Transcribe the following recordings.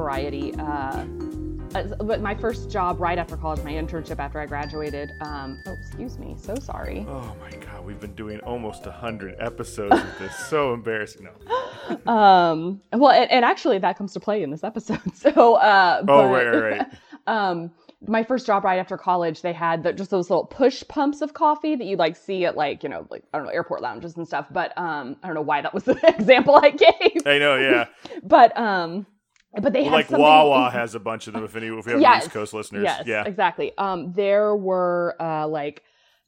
variety. Uh, but my first job right after college, my internship after I graduated. Um, oh, excuse me. So sorry. Oh my god, we've been doing almost hundred episodes of this. So embarrassing. No. um. Well, and, and, actually, that comes to play in this episode. So. Uh, but, oh right, right, right. um my first job right after college, they had the, just those little push pumps of coffee that you like see at like you know like I don't know airport lounges and stuff. But um, I don't know why that was the example I gave. I know, yeah. but um, but they well, had like. Wawa has a bunch of them. If any, if we have yes, East Coast listeners, yes, yeah, exactly. Um, there were uh like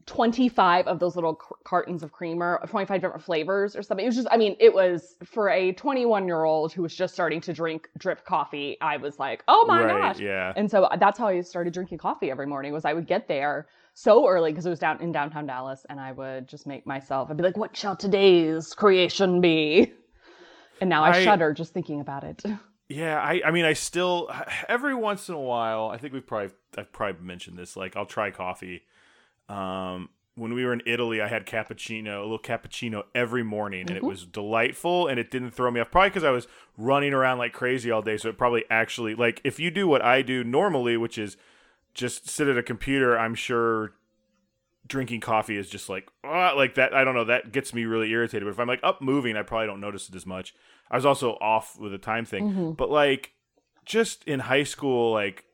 25 of those little cartons of creamer, 25 different flavors or something. It was just, I mean, it was for a 21 year old who was just starting to drink drip coffee. I was like, oh my right, gosh. Yeah. And so that's how I started drinking coffee every morning was I would get there so early because it was down in downtown Dallas and I would just make myself, I'd be like, what shall today's creation be? And now I, I shudder just thinking about it. Yeah, I, I mean, I still every once in a while. I think we've probably I've probably mentioned this. Like, I'll try coffee, um, when we were in Italy, I had cappuccino, a little cappuccino every morning, and mm-hmm. it was delightful, and it didn't throw me off. Probably because I was running around like crazy all day, so it probably actually like if you do what I do normally, which is just sit at a computer, I'm sure drinking coffee is just like uh, like that. I don't know, that gets me really irritated. But if I'm like up moving, I probably don't notice it as much. I was also off with the time thing, mm-hmm. but like just in high school, like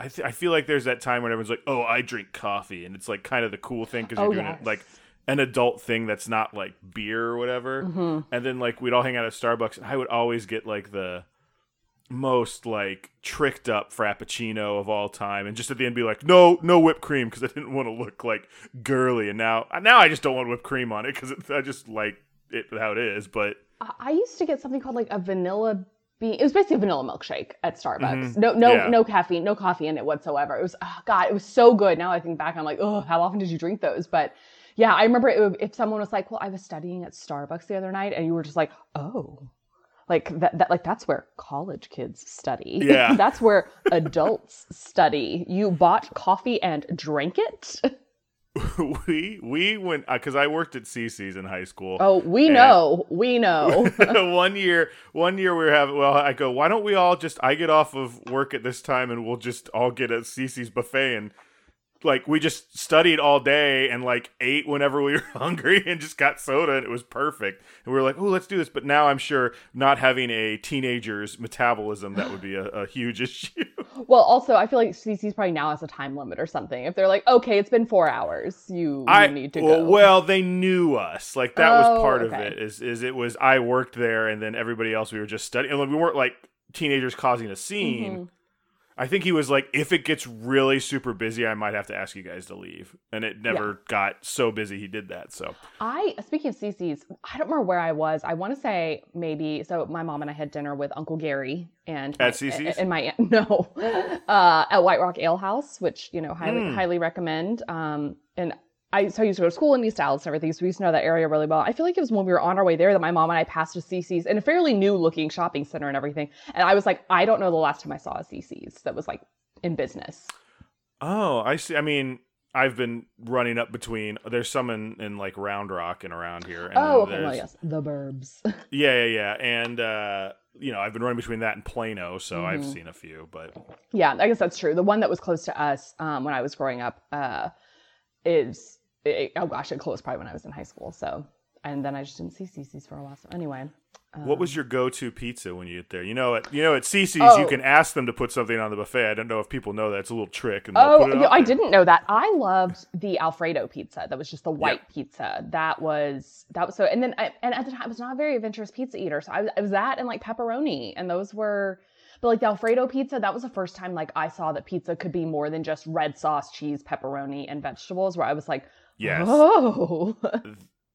I, th- I feel like there's that time when everyone's like, "Oh, I drink coffee," and it's like kind of the cool thing because you're oh, doing yes. it like an adult thing that's not like beer or whatever. Mm-hmm. And then like we'd all hang out at Starbucks, and I would always get like the most like tricked up frappuccino of all time, and just at the end be like, "No, no whipped cream," because I didn't want to look like girly. And now, now I just don't want whipped cream on it because I just like it how it is. But I used to get something called like a vanilla being it was basically a vanilla milkshake at Starbucks. Mm-hmm. No no yeah. no caffeine, no coffee in it whatsoever. It was oh god, it was so good. Now I think back I'm like, "Oh, how often did you drink those?" But yeah, I remember it, if someone was like, "Well, I was studying at Starbucks the other night," and you were just like, "Oh." Like that, that like that's where college kids study. Yeah. that's where adults study. You bought coffee and drank it. we we went because uh, I worked at Cici's in high school. Oh, we know, we know. one year, one year we were having. Well, I go, why don't we all just? I get off of work at this time, and we'll just all get a Cici's buffet and like we just studied all day and like ate whenever we were hungry and just got soda and it was perfect. And we were like, oh, let's do this. But now I'm sure not having a teenager's metabolism that would be a, a huge issue. Well, also I feel like Cici's probably now has a time limit or something. If they're like, okay, it's been four hours, you, I, you need to well, go. Well, they knew us. Like that oh, was part okay. of it. Is is it was I worked there and then everybody else we were just studying. And we weren't like teenagers causing a scene. Mm-hmm I think he was like, if it gets really super busy, I might have to ask you guys to leave. And it never yeah. got so busy he did that. So I speaking of Cici's, I don't remember where I was. I want to say maybe so my mom and I had dinner with Uncle Gary and at Cici's and my aunt no. Uh, at White Rock Ale House, which, you know, highly mm. highly recommend. Um and I so I used to go to school in East Dallas and everything, so we used to know that area really well. I feel like it was when we were on our way there that my mom and I passed a Cici's in a fairly new looking shopping center and everything. And I was like, I don't know the last time I saw a Cici's that was like in business. Oh, I see. I mean, I've been running up between. There's some in, in like Round Rock and around here. And oh, okay. Well, yes, the Burbs. yeah, yeah, yeah, and uh, you know, I've been running between that and Plano, so mm-hmm. I've seen a few. But yeah, I guess that's true. The one that was close to us um, when I was growing up uh, is it, oh gosh, it closed probably when I was in high school. So, and then I just didn't see Cici's for a while. So anyway. Um, what was um, your go-to pizza when you get there? You know, at you know at Cici's oh. you can ask them to put something on the buffet. I don't know if people know that it's a little trick. And oh, you know, I didn't know that. I loved the Alfredo pizza. That was just the white yep. pizza. That was that was so. And then I, and at the time I was not a very adventurous pizza eater, so I was, I was that and like pepperoni, and those were. But like the Alfredo pizza, that was the first time like I saw that pizza could be more than just red sauce, cheese, pepperoni, and vegetables. Where I was like, Yes. Oh.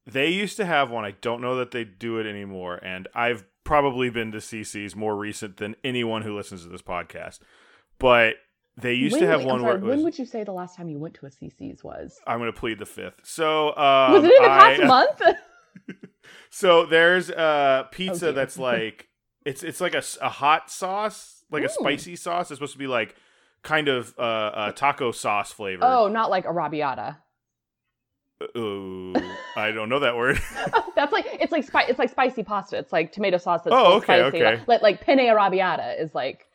they used to have one. I don't know that they do it anymore. And I've probably been to Cici's more recent than anyone who listens to this podcast. But they used when, to have wait, one sorry, where. when would you say the last time you went to a Cici's was? I'm going to plead the fifth. So. Um, was it in the past I, month? so there's a pizza that's like. It's it's like a, a hot sauce, like a spicy sauce. It's supposed to be like kind of uh, a taco sauce flavor. Oh, not like arrabbiata. Oh, I don't know that word. that's like it's like spi- it's like spicy pasta. It's like tomato sauce that's oh, okay, spicy. okay. Like, like penne arrabbiata is like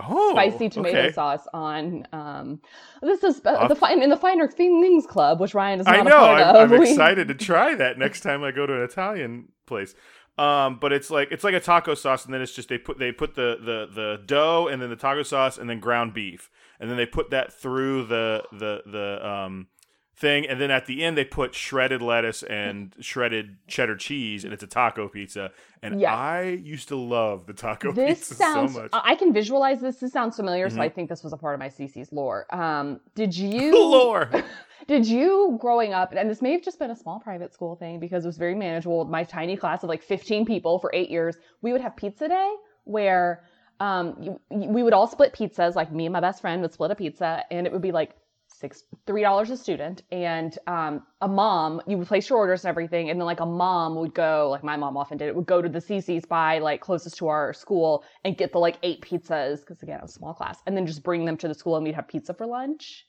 Oh, spicy tomato okay. sauce on. Um, this is uh, the fine in the Finer Things Club, which Ryan is not I a know. part I'm, of. I'm We- excited to try that next time I go to an Italian place. Um, but it's like it's like a taco sauce, and then it's just they put they put the the the dough and then the taco sauce and then ground beef, and then they put that through the the the um thing, and then at the end they put shredded lettuce and shredded cheddar cheese, and it's a taco pizza. And Yes. I used to love the taco This pizza sounds. so much. I can visualize this. This sounds familiar, so Mhm. I think this was a part of my Cici's lore. Um, did you? Lore. Did you growing up, and this may have just been a small private school thing because it was very manageable. My tiny class of like 15 people for eight years, we would have pizza day where um, you, we would all split pizzas. Like me and my best friend would split a pizza, and it would be like six, three dollars a student. And um, a mom, you would place your orders and everything, and then like a mom would go, like my mom often did, it would go to the Cici's by like closest to our school and get the like eight pizzas because again, was a small class, and then just bring them to the school, and we'd have pizza for lunch.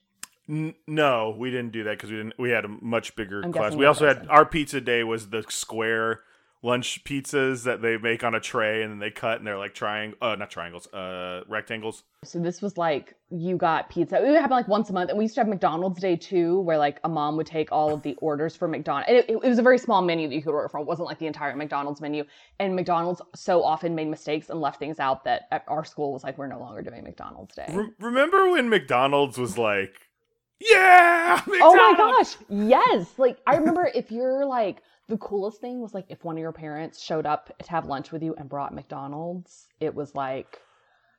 N- no, we didn't do that because we didn't. We had a much bigger I'm class. We also had our pizza day was the square lunch pizzas that they make on a tray and then they cut and they're like triangle, uh, not triangles, uh, rectangles. So this was like you got pizza. It would happen like once a month, and we used to have McDonald's Day too, where like a mom would take all of the orders for McDonald's. And it, it was a very small menu that you could order from. It wasn't like the entire McDonald's menu. And McDonald's so often made mistakes and left things out that at our school was like, we're no longer doing McDonald's Day. Re- remember when McDonald's was like, yeah, Oh my gosh, yes! Like I remember if you're like the coolest thing was like if one of your parents showed up to have lunch with you and brought McDonald's, it was like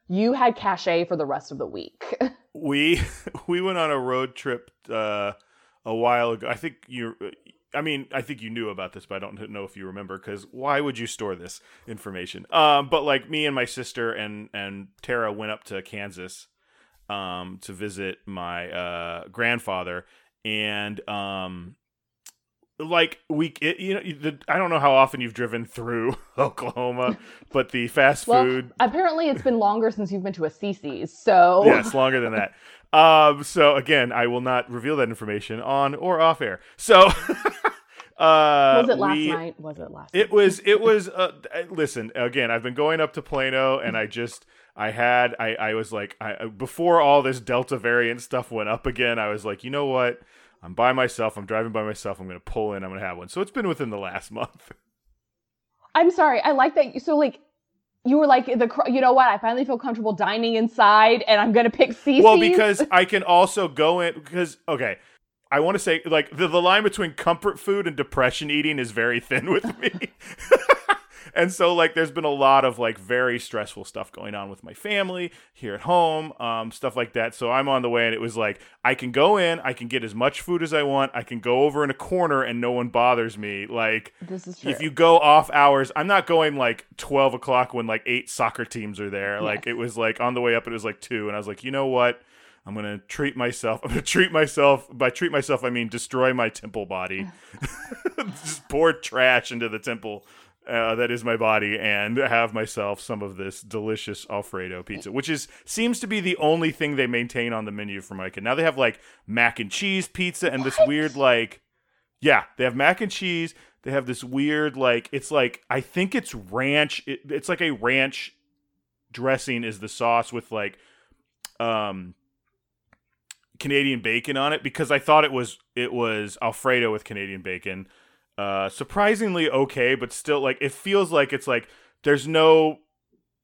you had cachet for the rest of the week. we we went on a road trip uh, a while ago. I think you. I mean, I think you knew about this, but I don't know if you remember because why would you store this information? Um, but like me and my sister and and Tara went up to Kansas um, to visit my uh, grandfather, and um, like we, it, you know, the, I don't know how often you've driven through Oklahoma, but the fast well, food apparently it's been longer since you've been to a Cici's, so yes, longer than that. Um, so again, I will not reveal that information on or off air. So, uh, was it last we- night? Was it last? It night? was. It was. Uh, listen, again, I've been going up to Plano, and I just, I had, I, I was like, I before all this Delta variant stuff went up again, I was like, you know what? I'm by myself. I'm driving by myself. I'm going to pull in. I'm going to have one. So it's been within the last month. I'm sorry. I like that. So like. You were like the, you know what? I finally feel comfortable dining inside, and I'm gonna pick Cici's. Well, because I can also go in because okay, I want to say like the the line between comfort food and depression eating is very thin with me. and so like there's been a lot of like very stressful stuff going on with my family here at home, um stuff like that. So I'm on the way and it was like I can go in, I can get as much food as I want, I can go over in a corner and no one bothers me. Like this is true. if you go off hours, I'm not going like 12 o'clock when like eight soccer teams are there. Like Yes. it was like on the way up, it was like two. And I was like, you know what? I'm going to treat myself. I'm going to treat myself. By treat myself, I mean destroy my temple body. Just pour trash into the temple uh, that is my body and have myself some of this delicious Alfredo pizza, which is seems to be the only thing they maintain on the menu for Micah. Now they have like mac and cheese pizza and this What? weird like yeah, they have mac and cheese. They have this weird like it's like I think it's ranch. It, it's like a ranch dressing is the sauce with like um Canadian bacon on it because I thought it was it was Alfredo with Canadian bacon. Uh surprisingly okay, but still like it feels like it's like there's no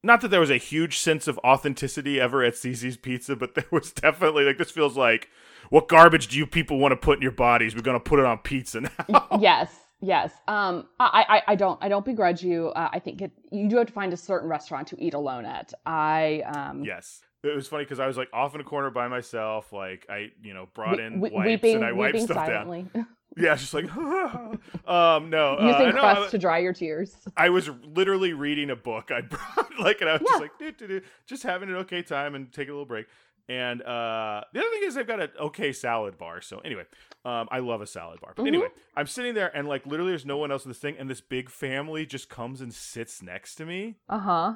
not that there was a huge sense of authenticity ever at Cici's Pizza, but there was definitely like this feels like what garbage do you people want to put in your bodies? We're gonna put it on pizza now. yes yes um I, I i don't i don't begrudge you uh, i think it you do have to find a certain restaurant to eat alone at i um yes. It was funny because I was like off in a corner by myself. Like I, you know, brought in we- wipes weeping and I wiped stuff silently down. Yeah, just like, um, no, uh, using no, crust I, to dry your tears I was literally reading a book I brought, like, and I was Yeah. just like, "Doo, doo, doo," just having an okay time and taking a little break. And uh, the other thing is, they've got an okay salad bar. So anyway, um, I love a salad bar. But Mhm. anyway, I'm sitting there and like literally, there's no one else in this thing, and this big family just comes and sits next to me. uh-huh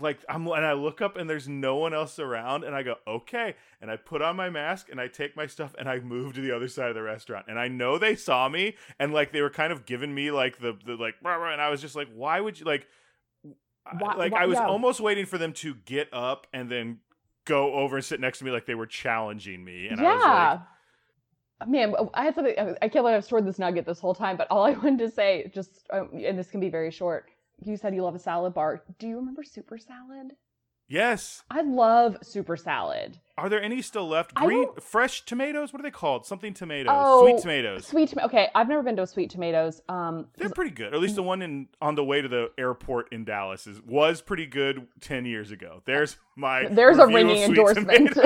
Like I'm, and I look up and there's no one else around, and I go, okay, and I put on my mask and I take my stuff and I move to the other side of the restaurant, and I know they saw me and like they were kind of giving me like the the like, rah, rah, and I was just like, why would you like, Why- like why- I was yeah. almost waiting for them to get up and then go over and sit next to me like they were challenging me. And yeah. I was like, Man, I had something. I can't believe I've stored this nugget this whole time. But all I wanted to say, just um, and this can be very short. You said you love a salad bar. Do you remember Souper Salad? Yes. I love Souper Salad. Are there any still left? Green fresh tomatoes? What are they called? Something tomatoes. Oh, sweet tomatoes. Sweet tomato. Okay, I've never been to a sweet tomatoes. Um They're pretty good. Or at least the one in on the way to the airport in Dallas is was pretty good 10 years ago. There's my There's a ringing endorsement.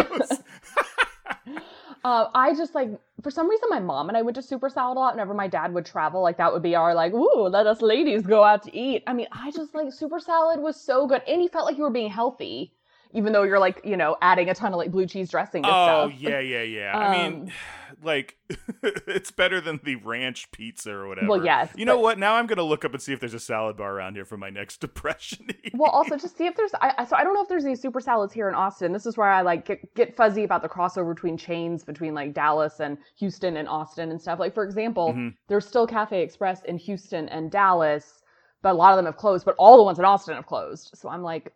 Uh, I just like for some reason my mom and I went to Souper Salad a lot. Whenever my dad would travel, like that would be our like, ooh, let us ladies go out to eat. I mean, I just like Souper Salad was so good, and you felt like you were being healthy, even though you're like you know adding a ton of like blue cheese dressing. Oh stuff. yeah, yeah, yeah. Um, I mean, like it's better than the ranch pizza or whatever. Well, yes. You know what? Now I'm gonna look up and see if there's a salad bar around here for my next depression. well, also just see if there's. I, so I don't know if there's any Souper Salads here in Austin. This is where I like get, get fuzzy about the crossover between chains between like Dallas and Houston and Austin and stuff. Like for example, mm-hmm. there's still Cafe Express in Houston and Dallas, but a lot of them have closed. But all the ones in Austin have closed. So I'm like,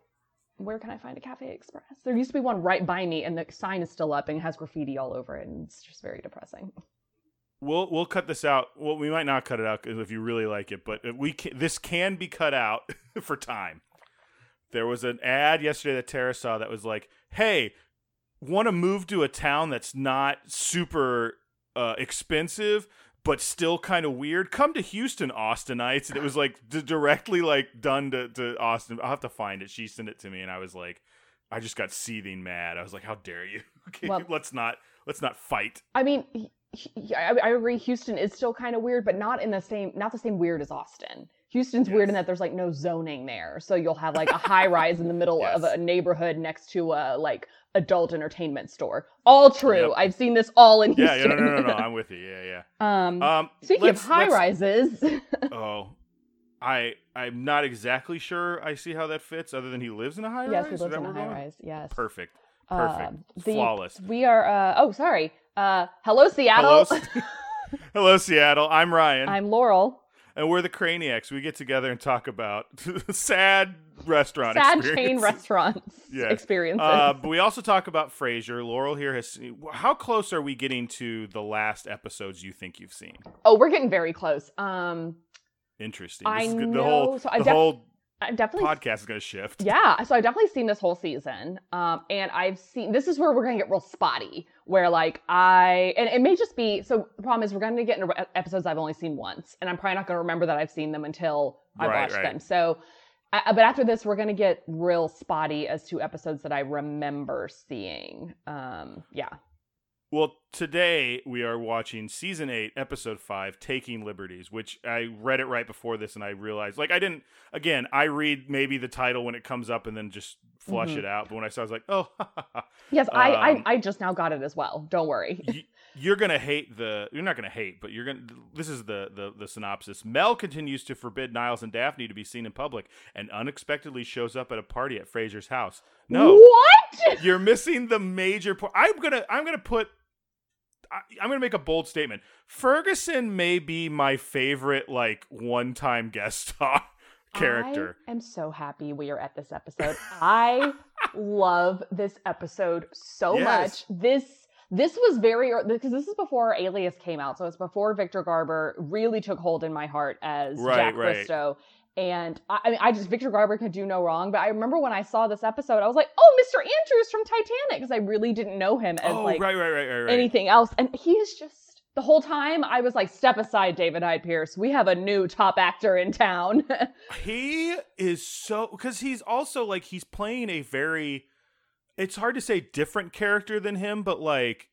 where can I find a Cafe Express? There used to be one right by me, and the sign is still up and has graffiti all over it, and it's just very depressing. We'll we'll cut this out. Well, we might not cut it out if you really like it, but we can, this can be cut out for time. There was an ad yesterday that Tara saw that was like, "Hey, want to move to a town that's not super uh, expensive, but still kind of weird. Come to Houston, Austinites. And it was like d- directly like done to, to Austin. I'll have to find it. She sent it to me, and I was like, I just got seething mad. I was like, how dare you? well, let's not let's not fight. I mean, I, I agree. Houston is still kind of weird, but not in the same not the same weird as Austin. Houston's yes. weird in that there's like no zoning there. So you'll have like a high rise in the middle yes. of a neighborhood next to a like adult entertainment store. All true. Yep. I've seen this all in Houston. Yeah, yeah, no, no, no, no, I'm with you. Yeah, yeah. Um, um speaking of high rises. oh, I I'm not exactly sure I see how that fits, other than he lives in a high yes, rise. Yes, he lives in a high rise. Yes. Perfect. Perfect. Uh, the, Flawless. We are. Uh, oh, sorry. Uh, hello, Seattle. Hello, hello, Seattle. I'm Ryan. I'm Laurel and we're the Craniacs. We get together and talk about sad restaurant sad chain restaurants yeah. experiences. Uh, but we also talk about Frasier. Laurel here has. Seen, how close are we getting to the last episodes you think you've seen? Oh, we're getting very close. Um, Interesting. I know. The whole, so the def- whole I definitely podcast is going to shift. Yeah, so I've definitely seen this whole season, um, and I've seen this is where we're going to get real spotty. Where like I and it may just be so. The problem is we're going to get into episodes I've only seen once, and I'm probably not going to remember that I've seen them until I right, watch right. them. So, I, but after this, we're going to get real spotty as to episodes that I remember seeing. Um, yeah. Well, today we are watching season eight, episode five, Taking Liberties, which I read it right before this and I realized, like, I didn't, again, I read maybe the title when it comes up and then just flush mm-hmm. it out. But when I saw it, I was like, oh, yes, um, I, I, um, I just now got it as well. Don't worry. you're going to hate the, you're not going to hate, but you're going to, this is the, the, the synopsis. Mel continues to forbid Niles and Daphne to be seen in public and unexpectedly shows up at a party at Frasier's house. No. What? You're missing the major point. I'm going to, I'm going to put, I, am going to make a bold statement. Ferguson may be my favorite, like, one time guest star character. I am so happy we are at this episode. I love this episode so yes. much. This this was very because this is before Alias came out, so it's before Victor Garber really took hold in my heart as right, Jack right. Bristow. And I, I, mean, I just Victor Garber could do no wrong. But I remember when I saw this episode, I was like, "Oh, Mr. Andrews from Titanic," because I really didn't know him as oh, like right, right, right, right, anything else. And he is just the whole time. I was like, "Step aside, David Hyde Pierce. We have a new top actor in town." he is so because he's also like he's playing a very. It's hard to say different character than him, but like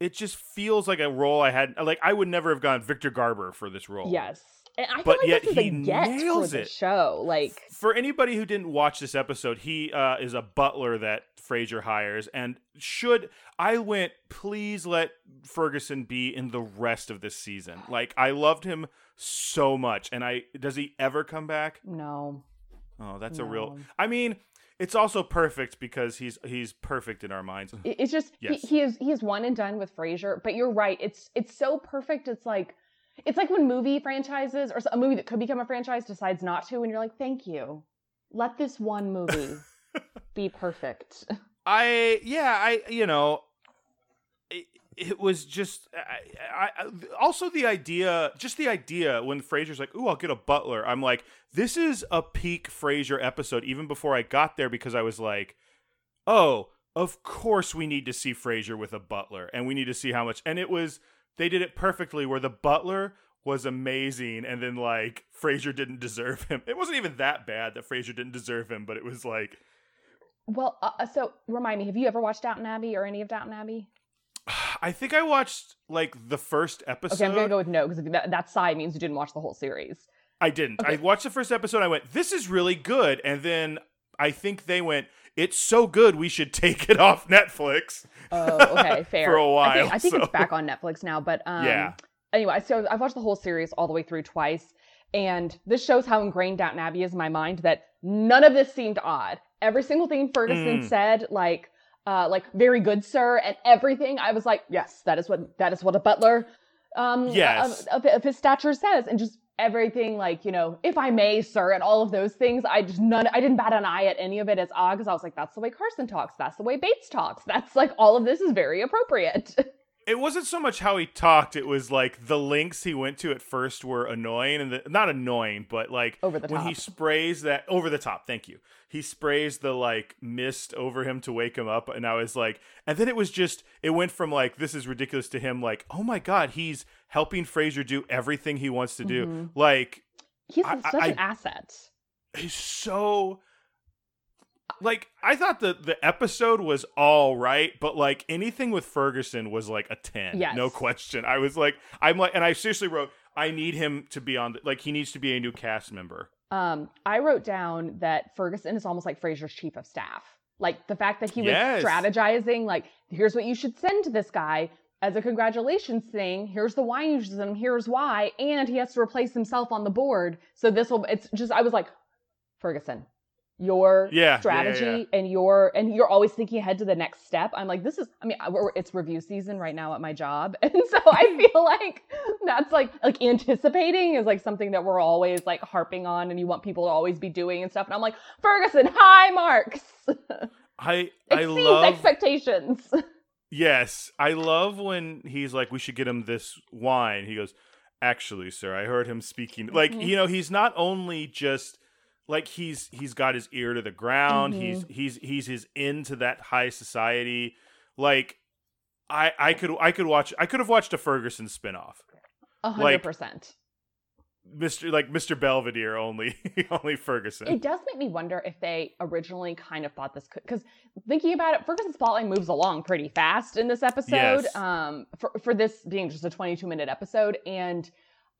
it just feels like a role I had. Like I would never have gone Victor Garber for this role. Yes. And I but feel like yet he nails it. show. Like for anybody who didn't watch this episode, he uh, is a butler that Frasier hires, and should I went, please let Ferguson be in the rest of this season. Like I loved him so much, and I does he ever come back? No. Oh, that's no. a real. I mean, it's also perfect because he's he's perfect in our minds. It's just yes. he, he is he is one and done with Frasier. But you're right. It's it's so perfect. It's like it's like when movie franchises or a movie that could become a franchise decides not to, and you're like, thank you. Let this one movie be perfect. I yeah, I you know, it, it was just I, I, also the idea, just the idea when Frasier's like, "Ooh, I'll get a butler." I'm like, this is a peak Frasier episode even before I got there because I was like, "Oh, of course we need to see Frasier with a butler and we need to see how much." And it was they did it perfectly where the butler was amazing and then like Frasier didn't deserve him. It wasn't even that bad that Frasier didn't deserve him, but it was like well, uh, uh, so remind me, have you ever watched Downton Abbey or any of Downton Abbey? I think I watched like the first episode. Okay, I'm gonna go with no because that, that sigh means you didn't watch the whole series. I didn't. Okay. I watched the first episode. I went, "This is really good," and then I think they went, "It's so good, we should take it off Netflix." Oh, okay, fair. For a while, I think, I think so. it's back on Netflix now. But um, yeah. Anyway, so I've watched the whole series all the way through twice, and this shows how ingrained Downton Abbey is in my mind that none of this seemed odd every single thing Ferguson mm. said, like, uh, like very good, sir, and everything. I was like, yes, that is what that is what a butler, um, yes, of, of his stature says, and just everything, like you know, if I may, sir, and all of those things. I just none, I didn't bat an eye at any of it as odd because I was like, that's the way Carson talks, that's the way Bates talks, that's like all of this is very appropriate. it wasn't so much how he talked it was like the links he went to at first were annoying and the, not annoying but like over the when top. he sprays that over the top thank you he sprays the like mist over him to wake him up and i was like and then it was just it went from like this is ridiculous to him like oh my god he's helping frasier do everything he wants to do mm-hmm. like he's I, such I, an asset he's so like I thought the the episode was all right, but like anything with Ferguson was like a ten, yes. no question. I was like, I'm like, and I seriously wrote, I need him to be on, the, like he needs to be a new cast member. Um, I wrote down that Ferguson is almost like Frasier's chief of staff. Like the fact that he was yes. strategizing, like here's what you should send to this guy as a congratulations thing. Here's the wine you should send him. Here's why, and he has to replace himself on the board. So this will. It's just I was like, Ferguson, your yeah, strategy yeah, yeah. and your and you're always thinking ahead to the next step. I'm like this is i mean it's review season right now at my job. And so i feel like that's like like anticipating is like something that we're always like harping on and you want people to always be doing and stuff. And i'm like ferguson high marks. I i love expectations. Yes i love when he's like we should get him this wine. He goes actually sir i heard him speaking like mm-hmm. you know he's not only just like he's he's got his ear to the ground. Mm-hmm. He's he's he's his into that high society. Like I I could I could watch I could have watched a Ferguson spinoff. A hundred percent. Mr. like Mr. Belvedere only only Ferguson. It does make me wonder if they originally kind of thought this could because thinking about it, Ferguson's plotline moves along pretty fast in this episode. Yes. Um, for for this being just a 22 minute episode, and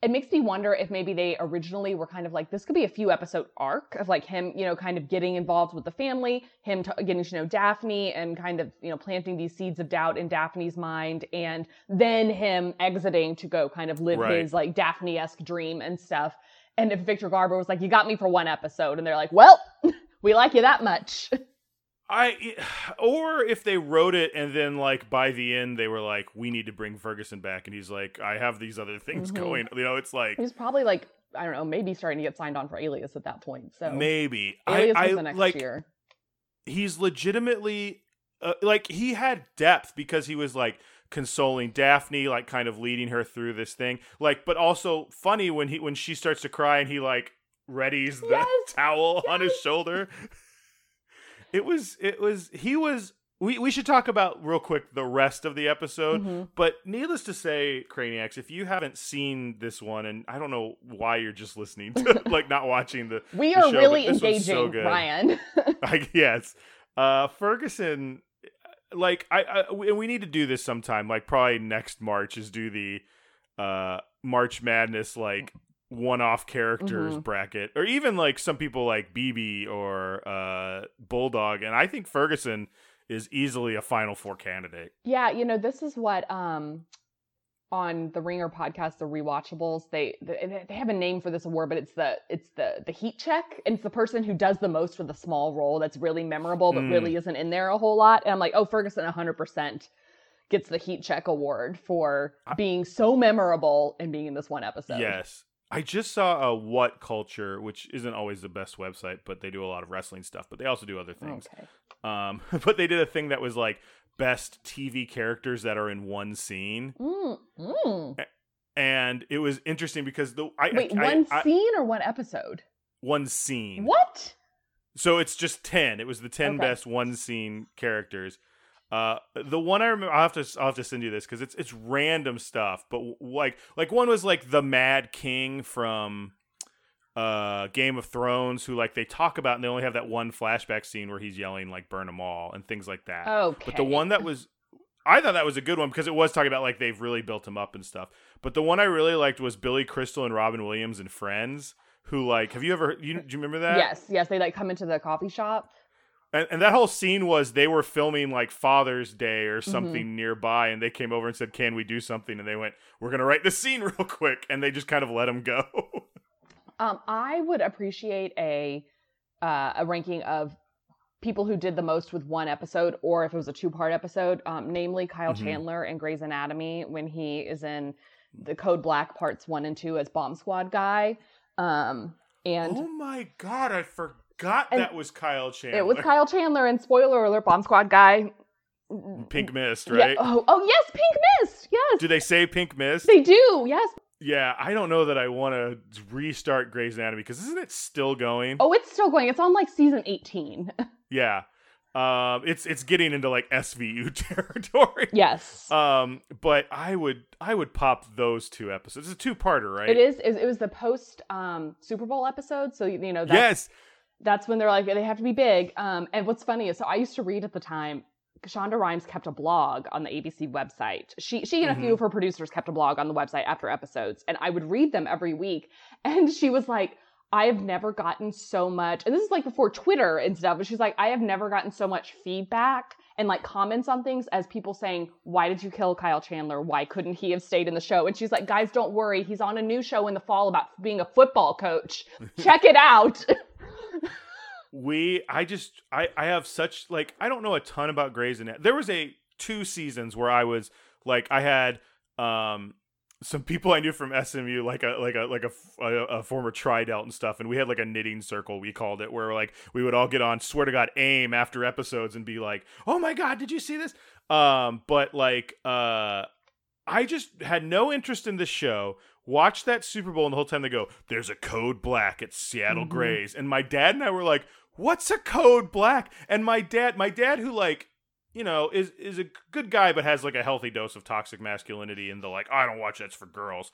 it makes me wonder if maybe they originally were kind of like this could be a few episode arc of like him you know kind of getting involved with the family him t- getting to know daphne and kind of you know planting these seeds of doubt in daphne's mind and then him exiting to go kind of live right. his like daphne-esque dream and stuff and if victor garber was like you got me for one episode and they're like well we like you that much I or if they wrote it and then like by the end they were like we need to bring Ferguson back and he's like I have these other things mm-hmm. going you know it's like he's probably like I don't know maybe starting to get signed on for Alias at that point so maybe Alias I, was the next like, year he's legitimately uh, like he had depth because he was like consoling Daphne like kind of leading her through this thing like but also funny when he when she starts to cry and he like readies the yes! towel yes! on his shoulder it was it was he was we, we should talk about real quick the rest of the episode. Mm-hmm. But needless to say, Craniacs, if you haven't seen this one, and I don't know why you're just listening to like not watching the We the are show, really engaging, so Ryan. I, yes. Uh Ferguson like I, I we need to do this sometime, like probably next March is do the uh March Madness like one-off characters mm-hmm. bracket or even like some people like Bebe or uh Bulldog and I think Ferguson is easily a final four candidate. Yeah, you know, this is what um on the Ringer podcast, the rewatchables, they they have a name for this award, but it's the it's the the heat check, and it's the person who does the most for the small role that's really memorable, but mm. really isn't in there a whole lot. And I'm like, oh, Ferguson, 100 percent gets the heat check award for being so memorable and being in this one episode. Yes, I just saw a What Culture, which isn't always the best website, but they do a lot of wrestling stuff, but they also do other things. Okay. Um, but they did a thing that was like best TV characters that are in one scene. Mm, mm. And it was interesting because the I, wait I, one I, scene or one episode? one scene. What? So it's just ten. It was the ten Okay. best one scene characters. Uh, the one I remember, I'll have to, I'll have to send you this because it's it's random stuff. But w- like, like one was like the Mad King from uh Game of Thrones, who like they talk about, and they only have that one flashback scene where he's yelling like "burn them all" and things like that. Okay. But the one that was, I thought that was a good one because it was talking about like they've really built him up and stuff. But the one I really liked was Billy Crystal and Robin Williams and Friends. Who like? Have you ever? You, do you remember that? yes, yes, they like come into the coffee shop. And, and that whole scene was they were filming like Father's Day Mm-hmm. or something nearby, and they came over and said, "Can we do something?" And they went, "We're gonna write the scene real quick," and they just kind of let him go. Um, I would appreciate a uh, a ranking of people who did the most with one episode, or if it was a two part episode, um, namely Kyle Mhm. Chandler in Grey's Anatomy when he is in the Code Black parts one and two as Bomb Squad guy. Um, and oh my god, I forgot And that was Kyle Chandler. it was Kyle Chandler, and spoiler alert, Bomb Squad guy. Pink Mist, Yeah, right? Oh, oh yes, Pink Mist. Yes, Do they say Pink Mist? they do. Yes. yeah, I don't know that I want to restart Grey's Anatomy because isn't it still going? Oh, it's still going. It's on like season eighteen. Yeah, um, it's it's getting into like SVU territory. yes. Um, but I would I would pop those two episodes. It's a two parter, right? It is. It was the post um, Super Bowl episode, so you know that's, yes. That's when they're like they have to be big. Um, and what's funny is, so I used to read at the time. Shonda Rhimes kept a blog on the ABC website. She she and a few Mhm. of her producers kept a blog on the website after episodes, and I would read them every week. And she was like, "I have never gotten so much." And this is like before Twitter and stuff. But she's like, "I have never gotten so much feedback and like comments on things as people saying, "Why did you kill Kyle Chandler? Why couldn't he have stayed in the show?" And she's like, "Guys, don't worry. He's on a new show in the fall about being a football coach. Check it out." we i just i i have such like i don't know a ton about Grey's Anatomy. there was a two seasons where i was like i had um some people i knew from smu like a like a like a, a- a former tridelt and stuff and we had like a knitting circle we called it where like we would all get on swear to god aim after episodes and be like oh my god did you see this um but like uh I just had no interest in the show. Watched that Super Bowl, and the whole time they go, "There's a code black at Seattle Mhm. Grace," and my dad and I were like, "What's a code black?" And my dad, my dad, who like, you know, is is a good guy, but has like a healthy dose of toxic masculinity in the like, I don't watch that's for girls,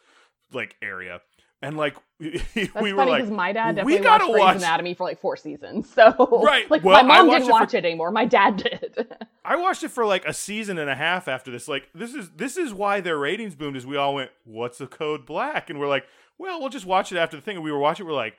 like area, and like we That's were like, my dad "We definitely gotta watched Grey's watch- Anatomy for like four seasons. So Right, like well, my mom didn't it for- watch it anymore. My dad did. I watched it for like a season and a half after this. Like this is this is why their ratings boomed. Is we all went, "What's the code black?" And we're like, "Well, we'll just watch it after the thing." And we were watching. We're like,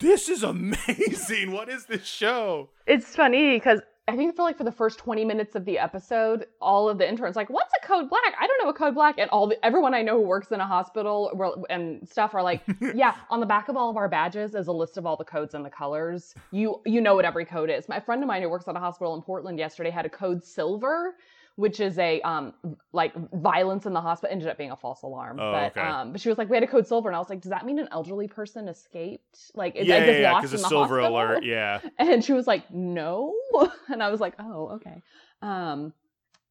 "This is amazing! What is this show?" it's funny because I think for like for the first 20 minutes of the episode, all of the interns like, "What's a code black? I don't know a code black." And all the everyone I know who works in a hospital and stuff are like, "Yeah, on the back of all of our badges is a list of all the codes and the colors. You you know what every code is." My friend of mine who works at a hospital in Portland yesterday had a code silver, which is a um like violence in the hospital ended up being a false alarm. Oh, but okay. um but she was like, "We had a code silver." And I was like, "Does that mean an elderly person escaped? Like is yeah, yeah, yeah, lost in a the silver hospital?" alert. Yeah, And she was like, "No," and I was like, "Oh, okay." Um,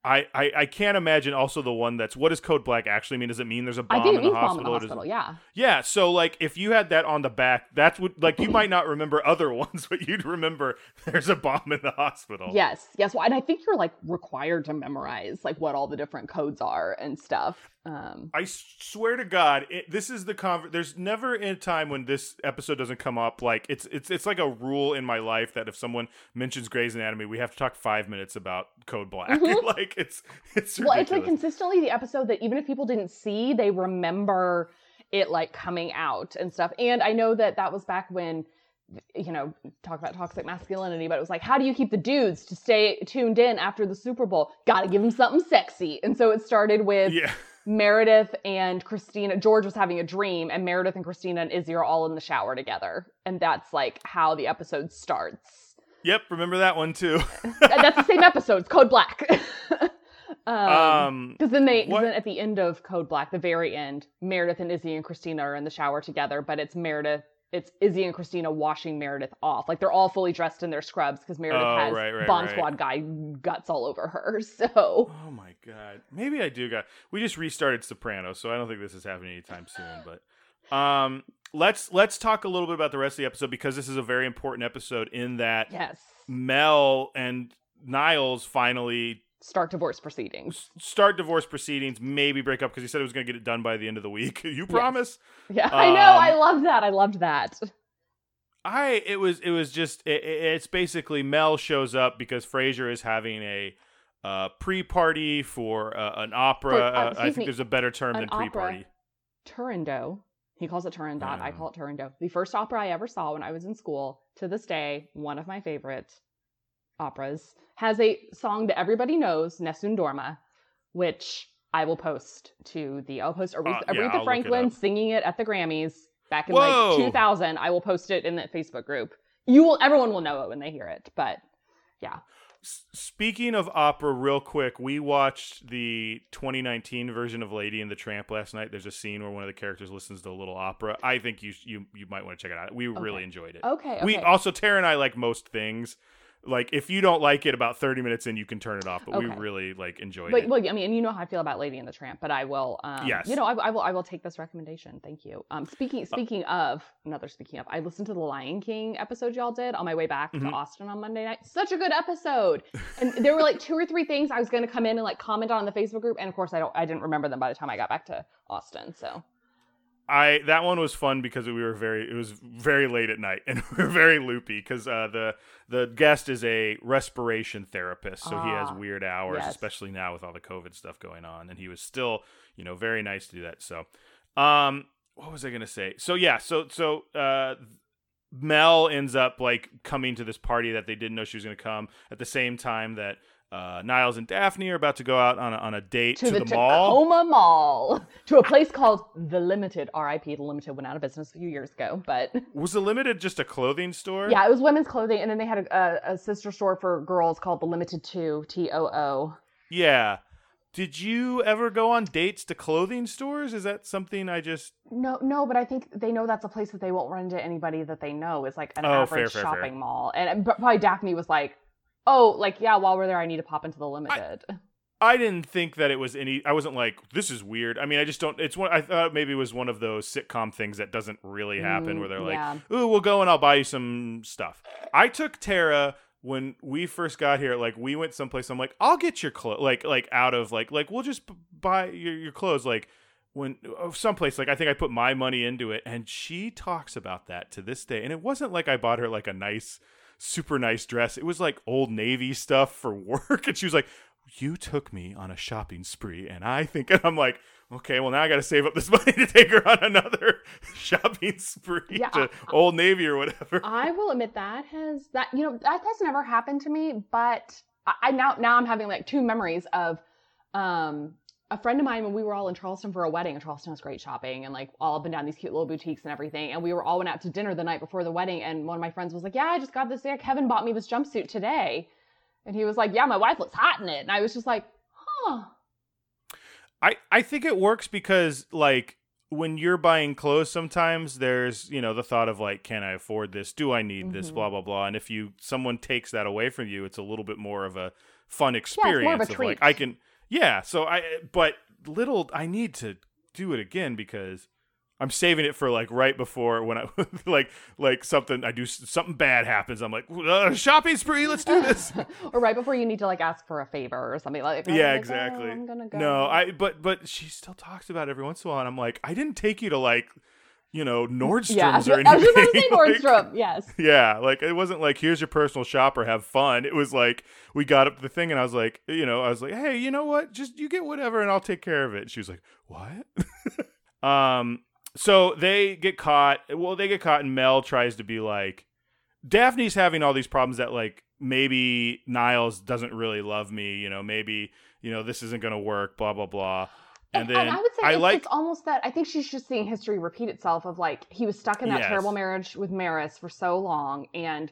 I, I I can't imagine. Also, the one that's what does code black actually mean? Does it mean there's a bomb in the means bomb in hospital? the it- hospital. Yeah, Yeah, so like if you had that on the back, that's what like you might not remember other ones, but you'd remember there's a bomb in the hospital. yes, yes. Well, and I think you're like required to memorize like what all the different codes are and stuff. Um, I swear to God, it, this is the conver- There's never a time when this episode doesn't come up. Like it's it's it's like a rule in my life that if someone mentions Grey's Anatomy, we have to talk five minutes about Code Black. Mhm. like it's it's well, it's like consistently the episode that even if people didn't see, they remember it like coming out and stuff. And I know that that was back when you know talk about toxic masculinity but it was like how do you keep the dudes to stay tuned in after the super bowl gotta give them something sexy and so it started with yeah. Meredith and Cristina, George was having a dream, and Meredith and Cristina and Izzie are all in the shower together. And that's like how the episode starts. Yep. Remember that one too. That's the same episode, it's Code Black. um, um. because then they then at the end of Code Black, the very end, Meredith and Izzie and Cristina are in the shower together, but it's Meredith it's Izzie and Cristina washing Meredith off. Like they're all fully dressed in their scrubs because Meredith Oh, has right, right, Bomb right. Squad guy guts all over her. So Oh my god. Maybe I do got. We just restarted Sopranos, so I don't think this is happening anytime soon. But um, let's let's talk a little bit about the rest of the episode because this is a very important episode in that yes, Mel and Niles finally start divorce proceedings. start divorce proceedings, maybe break up because he said he was going to get it done by the end of the week. you promise? Yeah, I know. I Um, loved that. I loved that. I it was it was just it, it- it's basically Mel shows up because Frasier is having a uh, pre-party for uh, an opera. For- uh, uh, I think me, there's a better term an than pre-party. Turandot. He calls it Turandot. I Oh. call it Turandot. The first opera I ever saw when I was in school, to this day, one of my favorite operas, has a song that everybody knows, Nessun Dorma, which I will post to the. I'll post Aretha, Uh, yeah, Aretha it Franklin up. singing it at the Grammys back in Whoa. like 2000. I will post it in that Facebook group. You will. Everyone will know it when they hear it. But yeah, Speaking of opera, real quick, we watched the 2019 version of Lady and the Tramp last night. There's a scene where one of the characters listens to a little opera. I think you you you might want to check it out. We really enjoyed it. okay. okay. We also Tara and I like most things. Like if you don't like it about 30 minutes in, you can turn it off. But we really like enjoyed But it. well, I mean, and you know how I feel about Lady and the Tramp, but I will. Um, Yes. You know, I, I will. I will take this recommendation. Thank you. Um, Uh, speaking speaking of another speaking of, I listened to the Lion King episode y'all did on my way back Mhm. to Austin on Monday night. Such a good episode, and there were like two or three things I was going to come in and like comment on in the Facebook group, and of course I don't. I didn't remember them by the time I got back to Austin. So I that one was fun because we were very it was very late at night and we were very loopy because uh, the the guest is a respiration therapist, so he has Ah, weird hours, yes. especially now with all the COVID stuff going on, and he was still you know very nice to do that. So, um, what was I gonna say? So yeah, so so uh. Mel ends up like coming to this party that they didn't know she was going to come at the same time that uh, Niles and Daphne are about to go out on a, on a date to, to, the, mall. Tacoma Mall, to a place called the Limited. R.I.P. The Limited went out of business a few years ago, but Was the limited just a clothing store? Yeah, it was women's clothing, and then they had a, a, a sister store for girls called the Limited Two T O O. Yeah. Did you ever go on dates to clothing stores? Is that something I just No, no, but I think they know that's a place that they won't run into anybody that they know is like an Oh, fair, average fair, shopping fair. mall. And and probably Daphne was like, "Oh, like yeah, while we're there, I need to pop into the Limited." I didn't think that it was any I wasn't like this is weird. I mean, I just don't it's one I thought maybe it was one of those sitcom things that doesn't really happen Mm, where they're like, yeah. "Ooh, we'll go and I'll buy you some stuff." I took Tara when we first got here like we went someplace I'm like, "I'll get your clothes." Like like out of like like we'll just buy your your clothes like when oh, someplace like I think I put my money into it and she talks about that to this day and it wasn't like I bought her like a nice super nice dress. It was like old navy stuff for work and she was like you took me on a shopping spree and I think and I'm like okay well now I got to save up this money to take her on another shopping spree Yeah, to old navy or whatever. I will admit that has that you know that has never happened to me, but I, I now now I'm having like two memories of um a friend of mine when we were all in Charleston for a wedding. and Charleston has great shopping and like all up and down these cute little boutiques and everything. And we were all went out to dinner the night before the wedding. And one of my friends was like, "Yeah, I just got this. Yeah, Kevin bought me this jumpsuit today." And he was like, "Yeah, my wife looks hot in it." And I was just like, "Huh." I I think it works because like when you're buying clothes sometimes there's you know the thought of like can I afford this do I need this Mhm. blah blah blah and if you someone takes that away from you it's a little bit more of a fun more of a experience of like. I can yeah so I but little I need to do it again because I'm saving it for like right before when I like like something I do something bad happens I'm like uh, shopping spree let's do this or right before you need to like ask for a favor or something like. yeah like, oh, exactly I'm gonna go. no i but but she still talks about it every once in a while and i'm like i didn't take you to like you know nordstrom's Yeah, or anything I was about to say Like, Nordstrom. yes. yeah like it wasn't like here's your personal shopper have fun it was like we got up the thing and i was like you know i was like hey you know what just you get whatever and i'll take care of it she was like what um so they get caught well they get caught and mel tries to be like daphne's having all these problems that like maybe niles doesn't really love me you know maybe you know this isn't gonna work blah blah blah and then I would say I it's, like it's almost that I think she's just seeing history repeat itself of like he was stuck in that Yes. terrible marriage with Maris for so long and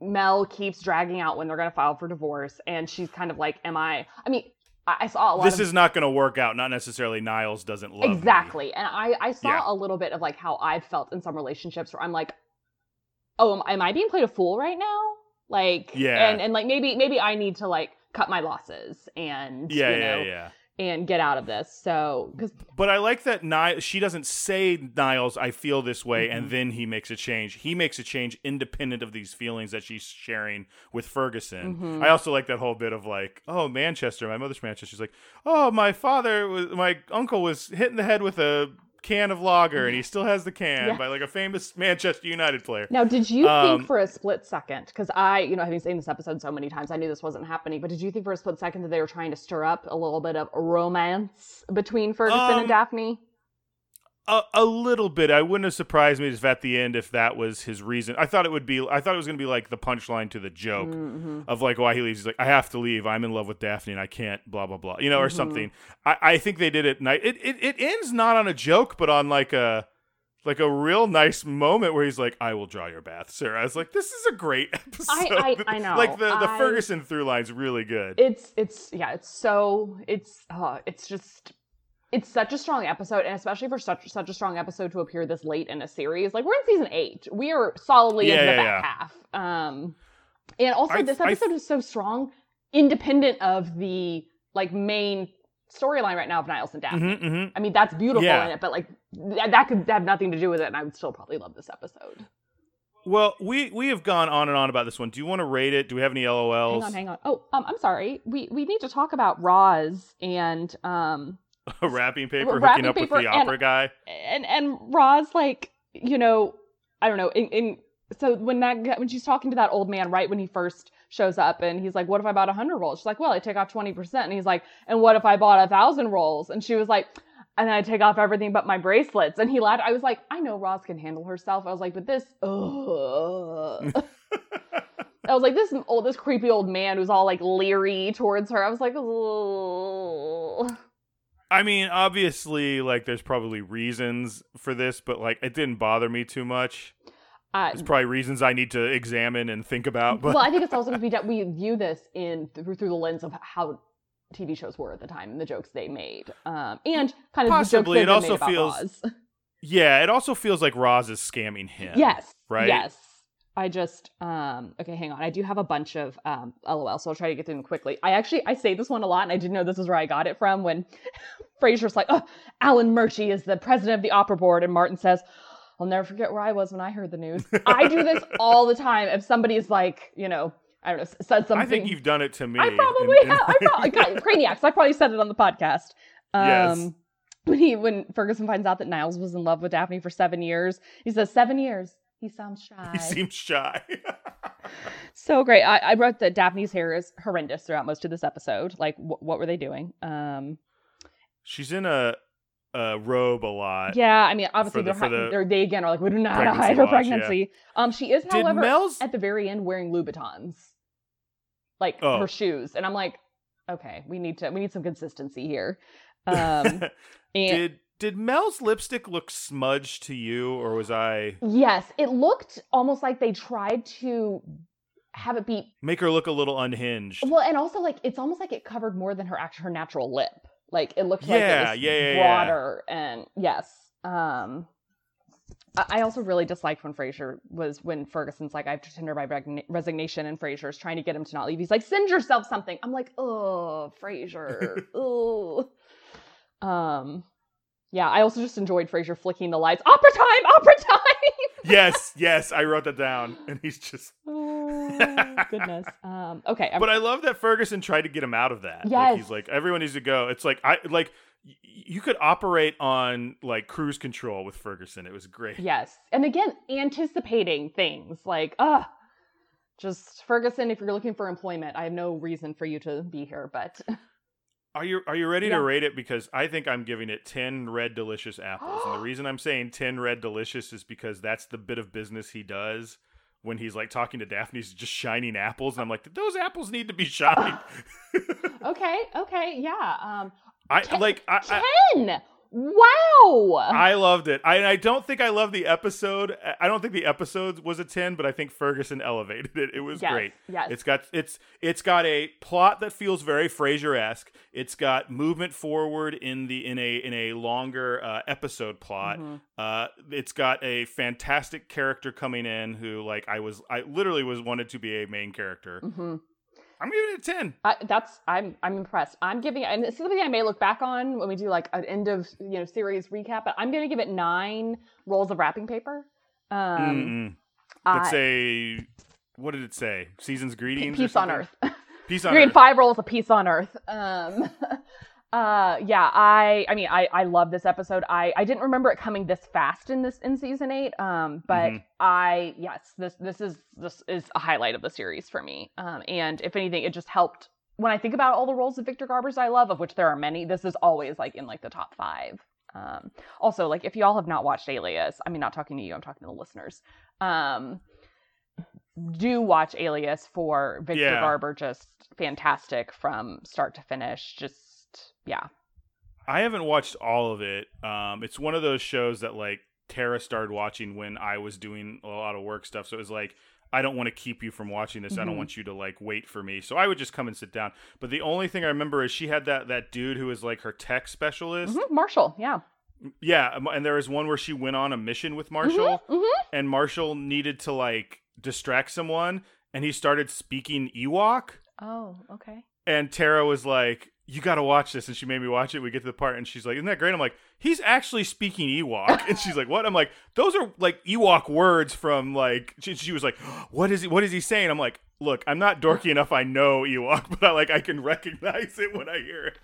Mel keeps dragging out when they're going to file for divorce and she's kind of like am I I mean I saw a lot. This of, is not going to work out. Not necessarily Niles doesn't love exactly, me. and I I saw Yeah. a little bit of like how I've felt in some relationships where I'm like, oh, am, am I being played a fool right now? Like, Yeah. and and like maybe maybe I need to like cut my losses and Yeah, you yeah, yeah. And get out of this. So because But I like that Niles. She doesn't say Niles, I feel this way, Mm-hmm. and then he makes a change. He makes a change independent of these feelings that she's sharing with Ferguson. Mm-hmm. I also like that whole bit of like, oh, Manchester, my mother's Manchester. She's like, oh, my father was, my uncle was hit in the head with a can of lager, and he still has the can Yeah. by like a famous Manchester United player. Now, did you Um, think for a split second? Because I, you know, having seen this episode so many times, I knew this wasn't happening. But did you think for a split second that they were trying to stir up a little bit of romance between Ferguson Um, and Daphne? A, a little bit. I wouldn't have surprised me if at the end if that was his reason. I thought it would be. I thought it was going to be like the punchline to the joke Mm-hmm. of like why he leaves. He's like, I have to leave. I'm in love with Daphne and I can't. Blah blah blah. You know, or Mm-hmm. something. I, I think they did it. Night. It, it it ends not on a joke, but on like a like a real nice moment where he's like, "I will draw your bath, sir." I was like, "This is a great episode." I- I know. like the the I- Ferguson through line's really good. It's it's yeah, it's so it's uh, it's just it's such a strong episode, and especially for such such a strong episode to appear this late in a series. Like we're in season eight, we are solidly Yeah, into the yeah, back yeah. half. Um, and also I- this I- episode is so strong, independent of the like main storyline right now of Niles and Daphne. hmm hmm I mean, that's beautiful in it, but like that, that could have nothing to do with it, and I would still probably love this episode. Well, we we have gone on and on about this one. Do you want to rate it? Do we have any LOLs? Hang on, hang on. Oh, um, I'm sorry. We we need to talk about Roz and um wrapping paper Wrapping hooking up paper with the and- opera guy. and and Roz like you know I don't know in, in so when that when she's talking to that old man right when he first shows up and he's like what if I bought a hundred rolls? She's like well I take off twenty percent. And he's like and what if I bought a thousand rolls? And she was like and then I take off everything but my bracelets. And he laughed. I was like I know Roz can handle herself. I was like but this ugh. I was like this old this creepy old man who's all like leery towards her. I was like ugh. I mean, obviously, like there's probably reasons for this, but like it didn't bother me too much. Uh, There's probably reasons I need to examine and think about. But well, I think it's also because we, we view this in through, through the lens of how TV shows were at the time and the jokes they made, um, and kind of Possibly. the jokes It also made about feels- Roz. yeah, it also feels like Roz is scamming him. yes, right? Yes, I just um, okay. Hang on, I do have a bunch of um, LOL, so I'll try to get through them quickly. I actually I say this one a lot, and I didn't know this is where I got it from when Frasier's like, "Oh, Alan Murchie is the president of the opera board," and Martin says. I'll never forget where I was when I heard the news. I do this all the time. If somebody's like, you know, I don't know, said something. I think you've done it to me. I probably in- in- have. I probably, Craniacs. I probably said it on the podcast. Um, Yes. When he when Ferguson finds out that Niles was in love with Daphne for seven years, he says seven years. He sounds shy. he seems shy. so great. I, I wrote that Daphne's hair is horrendous throughout most of this episode. Like, wh- what were they doing? Um, She's in a, a robe a lot. yeah, I mean, obviously the- they're, hi- the they're they again are like, we do not pregnancy hide her watch, yeah. pregnancy. Um, she is, Did however, Mel's at the very end wearing Louboutins, like Oh. her shoes, and I'm like, okay, we need to we need some consistency here. Um, and did did Mel's lipstick look smudged to you, or was I yes, it looked almost like they tried to have it be make her look a little unhinged? well, and also like it's almost like it covered more than her actual her natural lip. Like it looked Yeah, like it was yeah, yeah, yeah. broader and yes. Um, I also really disliked when Frasier was when Ferguson's like, I have to tender my regna- resignation, and Frasier's trying to get him to not leave. He's like, send yourself something. I'm like, oh, Frasier, oh. Um, yeah. I also just enjoyed Frasier flicking the lights. Opera time, opera time. yes, yes, I wrote that down, and he's just. oh goodness. Um, okay. I'm- But I love that Ferguson tried to get him out of that. Like, Yes. he's like, everyone needs to go. It's like I like y- you could operate on like cruise control with Ferguson. It was great. Yes. And again, anticipating things like, ah, just Ferguson, if you're looking for employment, I have no reason for you to be here, but Are you are you ready Yeah. to rate it? Because I think I'm giving it ten red delicious apples, and the reason I'm saying ten red delicious is because that's the bit of business he does when he's like talking to Daphne. He's just shining apples, and I'm like, those apples need to be shined. okay, okay, yeah. Um I Ten- like I, I 10. Wow. I loved it. I, I don't think I love the episode. I don't think the episode was a 10, but I think Ferguson elevated it. It was yes, great. Yes. It's got it's it's got a plot that feels very Frasier-esque. It's got movement forward in the in a in a longer uh, episode plot. Mm-hmm. Uh, it's got a fantastic character coming in who like I was I literally was wanted to be a main character. Mm-hmm. I'm giving it a 10. I, that's I'm I'm impressed. I'm giving and this is something I may look back on when we do like an end of you know series recap, but I'm gonna give it nine rolls of wrapping paper. Um. I- It's a what did it say? Seasons greetings. or peace on? Earth. Peace on You're Earth. getting five rolls of peace on Earth. Um, uh, yeah, I I mean I I love this episode. I I didn't remember it coming this fast in this in season eight. Um, but Mhm. I yes this this is this is a highlight of the series for me. Um, and if anything, it just helped when I think about all the roles of Victor Garbers I love, of which there are many. This is always like in like the top five. Um, also, like if y'all have not watched Alias, I mean, not talking to you, I'm talking to the listeners. Um, do watch Alias for Victor Yeah. Garber, just fantastic from start to finish. Just yeah, I haven't watched all of it. Um, it's one of those shows that like Tara started watching when I was doing a lot of work stuff. So it was like, I don't want to keep you from watching this. I don't Mhm. want you to like wait for me. So I would just come and sit down. But the only thing I remember is she had that that dude who was like her tech specialist. Mhm, Marshall, yeah, Yeah, and there was one where she went on a mission with Marshall, Mhm, mhm. and Marshall needed to like distract someone, and he started speaking Ewok. Oh, okay. And Tara was like, "You got to watch this," and she made me watch it. We get to the part, and she's like, "Isn't that great?" I'm like, "He's actually speaking Ewok," and she's like, "What?" I'm like, "Those are like Ewok words from like." She, she was like, "What is he? What is he saying?" I'm like, "Look, I'm not dorky enough. I know Ewok, but I like I can recognize it when I hear it."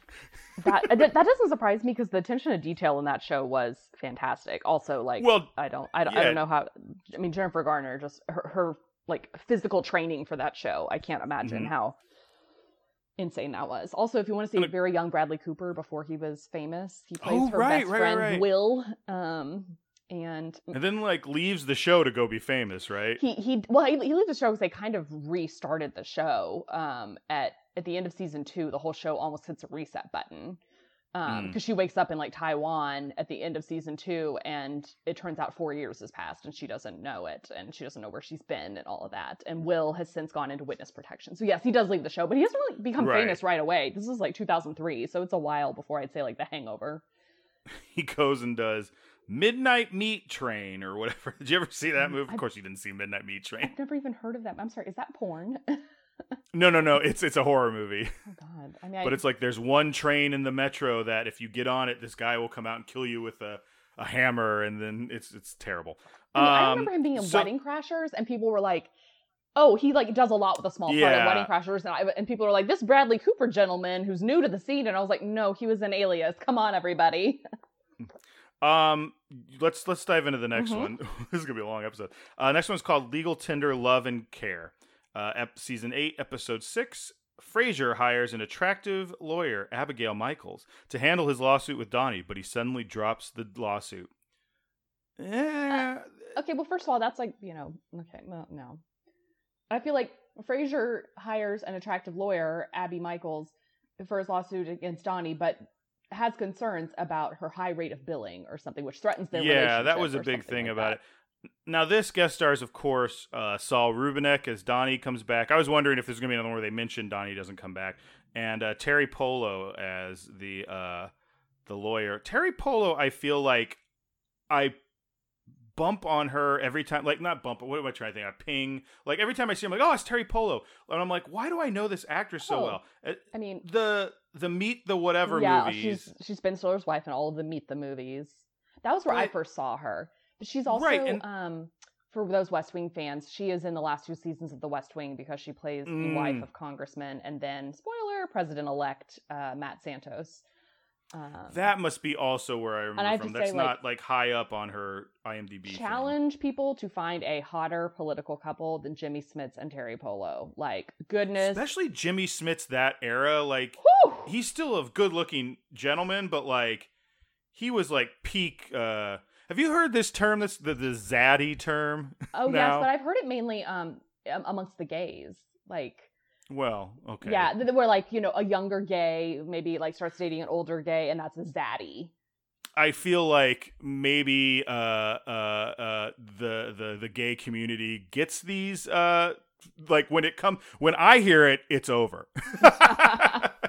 That that, that doesn't surprise me because the attention to detail in that show was fantastic. Also, like, Well, I don't, I don't, I don't know how. I mean, Jennifer Garner, just her, her like physical training for that show. I can't imagine Mhm. how insane that was. Also, if you want to see a very young Bradley Cooper before he was famous, he plays Oh, her right, best right, friend right. Will. Um, and and then like leaves the show to go be famous, right? he he well he, he left the show because they kind of restarted the show um at at the end of season two the whole show almost hits a reset button um Mm. because she wakes up in like taiwan at the end of season two and it turns out four years has passed and she doesn't know it and she doesn't know where she's been and all of that and will has since gone into witness protection so yes he does leave the show but he doesn't really become Right. famous right away this is like 2003 so it's a while before i'd say like the hangover he goes and does Midnight Meat Train or whatever. Did you ever see that movie? I- Of course, you didn't see Midnight Meat Train. i've never even heard of that i'm sorry is that porn No, no, no. It's it's a horror movie, oh god i mean but I, it's like there's one train in the metro that if you get on it, this guy will come out and kill you with a, a hammer, and then it's it's terrible. I, mean, I Um, remember him being in so- Wedding Crashers, and people were like, "Oh, he like does a lot with a small part Yeah. of Wedding Crashers," and, I, and people were like, "This Bradley Cooper gentleman who's new to the scene," and I was like, "No, he was in Alias. Come on, everybody." Um, let's let's dive into the next Mhm. one. this is gonna be a long episode. Uh, next one's called Legal Tender, Love and Care. Uh, ep- season eight, episode six. Frasier hires an attractive lawyer, Abigail Michaels, to handle his lawsuit with Donnie, but he suddenly drops the lawsuit. Eh, Okay, well, first of all, that's like you know, okay, no, no. I feel like Frasier hires an attractive lawyer, Abby Michaels, for his lawsuit against Donnie, but has concerns about her high rate of billing or something, which threatens their yeah, that was a big thing like about that. it. Now, this guest stars, of course, uh, Saul Rubinek as Donnie comes back. I was wondering if there's going to be another one where they mention Donnie doesn't come back, and uh, Teri Polo as the uh, the lawyer. Teri Polo, I feel like I bump on her every time. Like not bump, but what am I trying to think? I ping. Like every time I see him, like oh, it's Teri Polo, and I'm like, why do I know this actress so Oh. well? Uh, I mean, The the Meet the Whatever yeah, movies. she's she's Ben Stiller's wife in all of the Meet the movies. That was where I first saw her. But she's also Right, and- um for those West Wing fans, she is in the last two seasons of The West Wing because she plays the wife Mm. of Congressman and then spoiler President elect uh, Matt Santos. Um, That must be also where I remember I from. That's say, not like high up on her IMDb. thing. challenge people to find a hotter political couple than Jimmy Smits and Teri Polo. Like goodness, especially Jimmy Smits's that era. Like Whew! he's still a good-looking gentleman, but like he was like peak. uh Have you heard this term? This the the zaddy term. Oh yes, but I've heard it mainly um amongst the gays. Like Well, okay. Yeah, where like you know a younger gay maybe like starts dating an older gay, and that's a zaddy. I feel like maybe uh, uh, uh, the the the gay community gets these uh, like when it come when I hear it, it's over.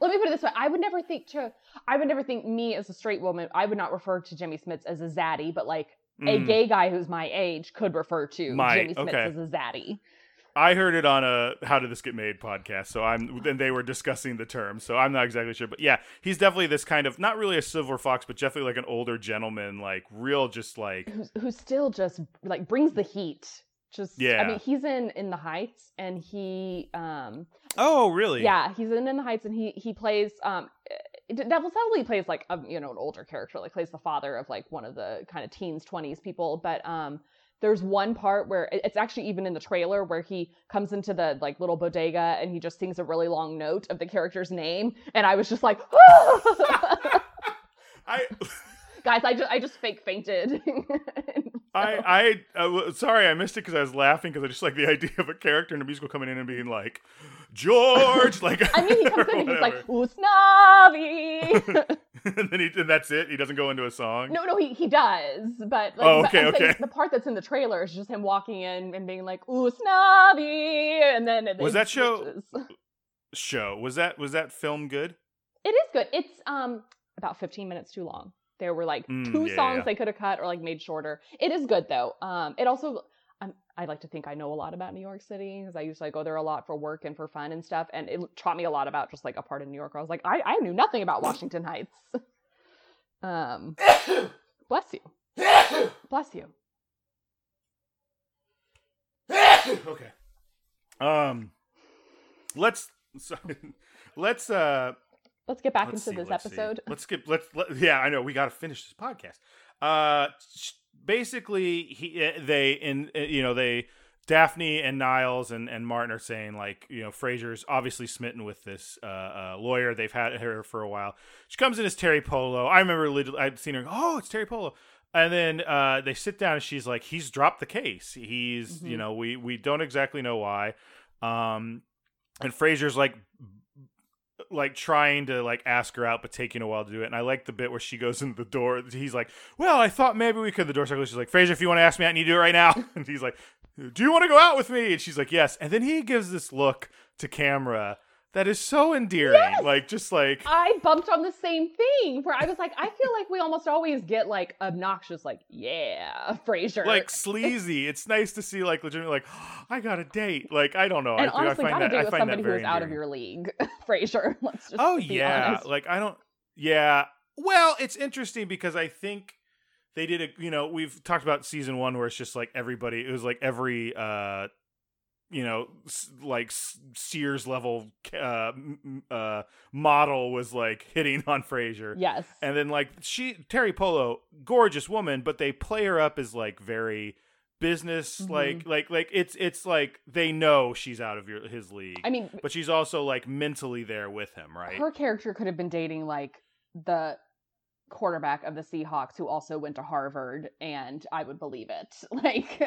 Let me put it this way: I would never think to, I would never think me as a straight woman, I would not refer to Jimmy Smits as a zaddy, but like mm. a gay guy who's my age could refer to my, Jimmy Smits okay. as a zaddy. I heard it on a How Did This Get Made podcast. So I'm, Then they were discussing the term. So I'm not exactly sure. But yeah, he's definitely this kind of, not really a silver fox, but definitely like an older gentleman, like real, just like. Who's, who still just like brings the heat. Just, yeah. I mean, he's in In the Heights and he. um Oh, really? Yeah, he's in In the Heights and he, he plays. um Devil Sadly plays like a you know an older character, like plays the father of like one of the kind of teens, twenties people. But um, there's one part where it's actually even in the trailer where he comes into the like little bodega and he just sings a really long note of the character's name and i was just like i guys i just i just fake fainted I I uh, sorry I missed it because I was laughing because I just like the idea of a character in a musical coming in and being like George like I mean he comes in and he's like Usnavi and then he and that's it? He doesn't go into a song? No no he he does but like, oh, okay okay. the part that's in the trailer is just him walking in and being like Usnavi and then it, was that show show was that was that film good? It is good. It's um about 15 minutes too long there were like mm, two yeah, songs yeah. they could have cut or like made shorter. It is good though. Um, it also um, I like to think I know a lot about New York City because I usually go there a lot for work and for fun and stuff. And it taught me a lot about just like a part of New York. I was like, I, I knew nothing about Washington Heights. um, bless you. bless you. okay. Um, let's sorry, let's uh Let's get back let's into see, this let's episode. See. Let's get let's let, yeah, I know we got to finish this podcast. Uh basically he eh, they in eh, you know they Daphne and Niles and, and Martin are saying like you know Frasier's obviously smitten with this uh, uh, lawyer. They've had her for a while. She comes in as Teri Polo. I remember I'd seen her. Oh, it's Teri Polo. And then uh, they sit down and she's like, he's dropped the case. He's mm-hmm. you know we we don't exactly know why. Um, and Frasier's like like trying to like ask her out but taking a while to do it and i like the bit where she goes into the door he's like well i thought maybe we could the door circle she's like frasier if you want to ask me out you need to do it right now. And he's like do you want to go out with me? And she's like yes. And then he gives this look to camera that is so endearing. Yes! Like just like I bumped on the same thing where I was like, I feel like we almost always get like obnoxious, like, yeah, Frasier. Like sleazy. it's nice to see like legitimately like, oh, I got a date. Like, I don't know. And I, honestly, I find got that, a date with somebody who is out of your league. Frasier. Let's just Oh yeah. Honest. Like I don't yeah. Well, it's interesting because I think they did a you know, we've talked about season one where it's just like everybody it was like every uh you know, like Sears level uh, uh, model was like hitting on Frasier. Yes. And then like she Teri Polo, gorgeous woman, but they play her up as like very business mm-hmm. like like like it's it's like they know she's out of your his league. I mean, but she's also like mentally there with him, right? Her character could have been dating like the quarterback of the Seahawks who also went to Harvard and I would believe it. Like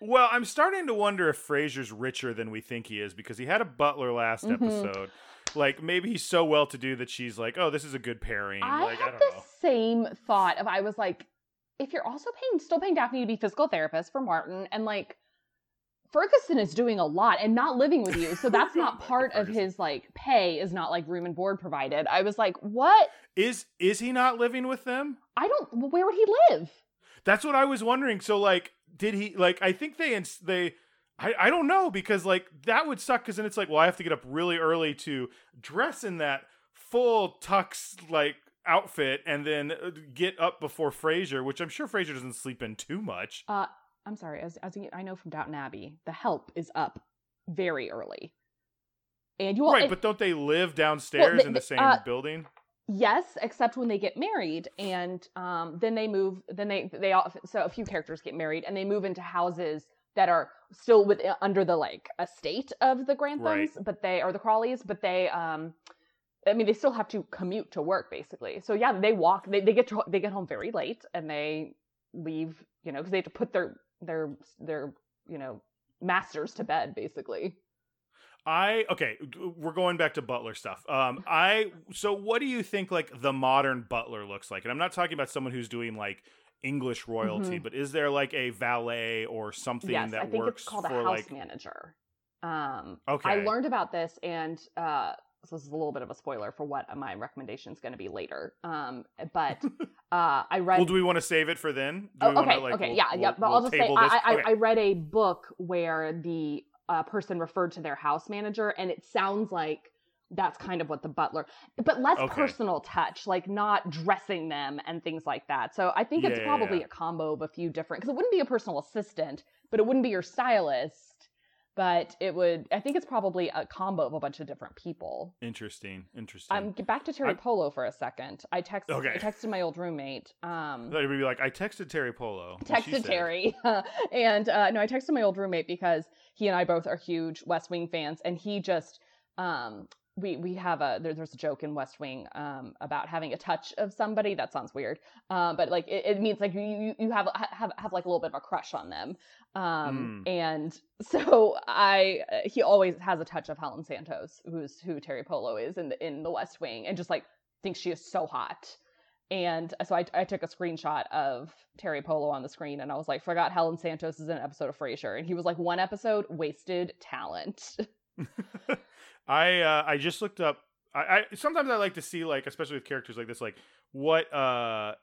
well, I'm starting to wonder if Frasier's richer than we think he is because he had a butler last mm-hmm. episode. Like maybe he's so well to do that she's like, "Oh, this is a good pairing." I like, had I the know. same thought of I was like, if you're also paying, still paying Daphne to be physical therapist for Martin, and like Ferguson is doing a lot and not living with you, so that's not part of his like pay. Is not like room and board provided. I was like, what is is he not living with them? I don't. Where would he live? That's what I was wondering. So like did he like? I think they they. I, I don't know because like that would suck because then it's like well I have to get up really early to dress in that full tux like outfit and then uh, get up before Frasier, which I'm sure Frasier doesn't sleep in too much. Uh, I'm sorry, as as I know from Downton Abbey, the help is up very early, and you all, right, but don't they live downstairs well, the, in the same uh, building? Yes, except when they get married, and um, then they move. Then they they all so a few characters get married, and they move into houses that are still with uh, under the like estate of the Granthams, right. but they are the Crawleys, but they um, I mean they still have to commute to work basically. So yeah, they walk. They they get to, they get home very late, and they leave. You know, because they have to put their their their you know masters to bed basically. I okay, we're going back to Butler stuff. Um, I so what do you think like the modern Butler looks like? And I'm not talking about someone who's doing like English royalty, mm-hmm. but is there like a valet or something yes, that I think works it's called for a house like manager. Um, okay, I learned about this, and uh, so this is a little bit of a spoiler for what my recommendation is going to be later. Um, but uh, I read. Well, do we want to save it for then? Oh, okay, wanna, like, okay, we'll, yeah, we'll, yeah. But we'll I'll just say I, I, okay. I read a book where the uh, person referred to their house manager, and it sounds like that's kind of what the butler, but less okay. personal touch, like not dressing them and things like that. So I think it's yeah, probably yeah. a combo of a few different, because it wouldn't be a personal assistant, but it wouldn't be your stylist. But it would. I think it's probably a combo of a bunch of different people. Interesting. Interesting. Um, get back to Teri I, Polo for a second. I texted. Okay. I texted my old roommate. Um, would be like, I texted Teri Polo. Texted Teri, and uh, no, I texted my old roommate because he and I both are huge West Wing fans, and he just um, we we have a there, there's a joke in West Wing um, about having a touch of somebody. That sounds weird, um, but like it, it, means like you you have have have like a little bit of a crush on them. Um, mm. And so I he always has a touch of Helen Santos, who's who Teri Polo is in the in the West Wing, and just like thinks she is so hot. And so I, I took a screenshot of Teri Polo on the screen and I was like, forgot Helen Santos is in an episode of Frasier. And he was like, one episode, wasted talent. I uh, I just looked up. I, I sometimes I like to see like, especially with characters like this, like what uh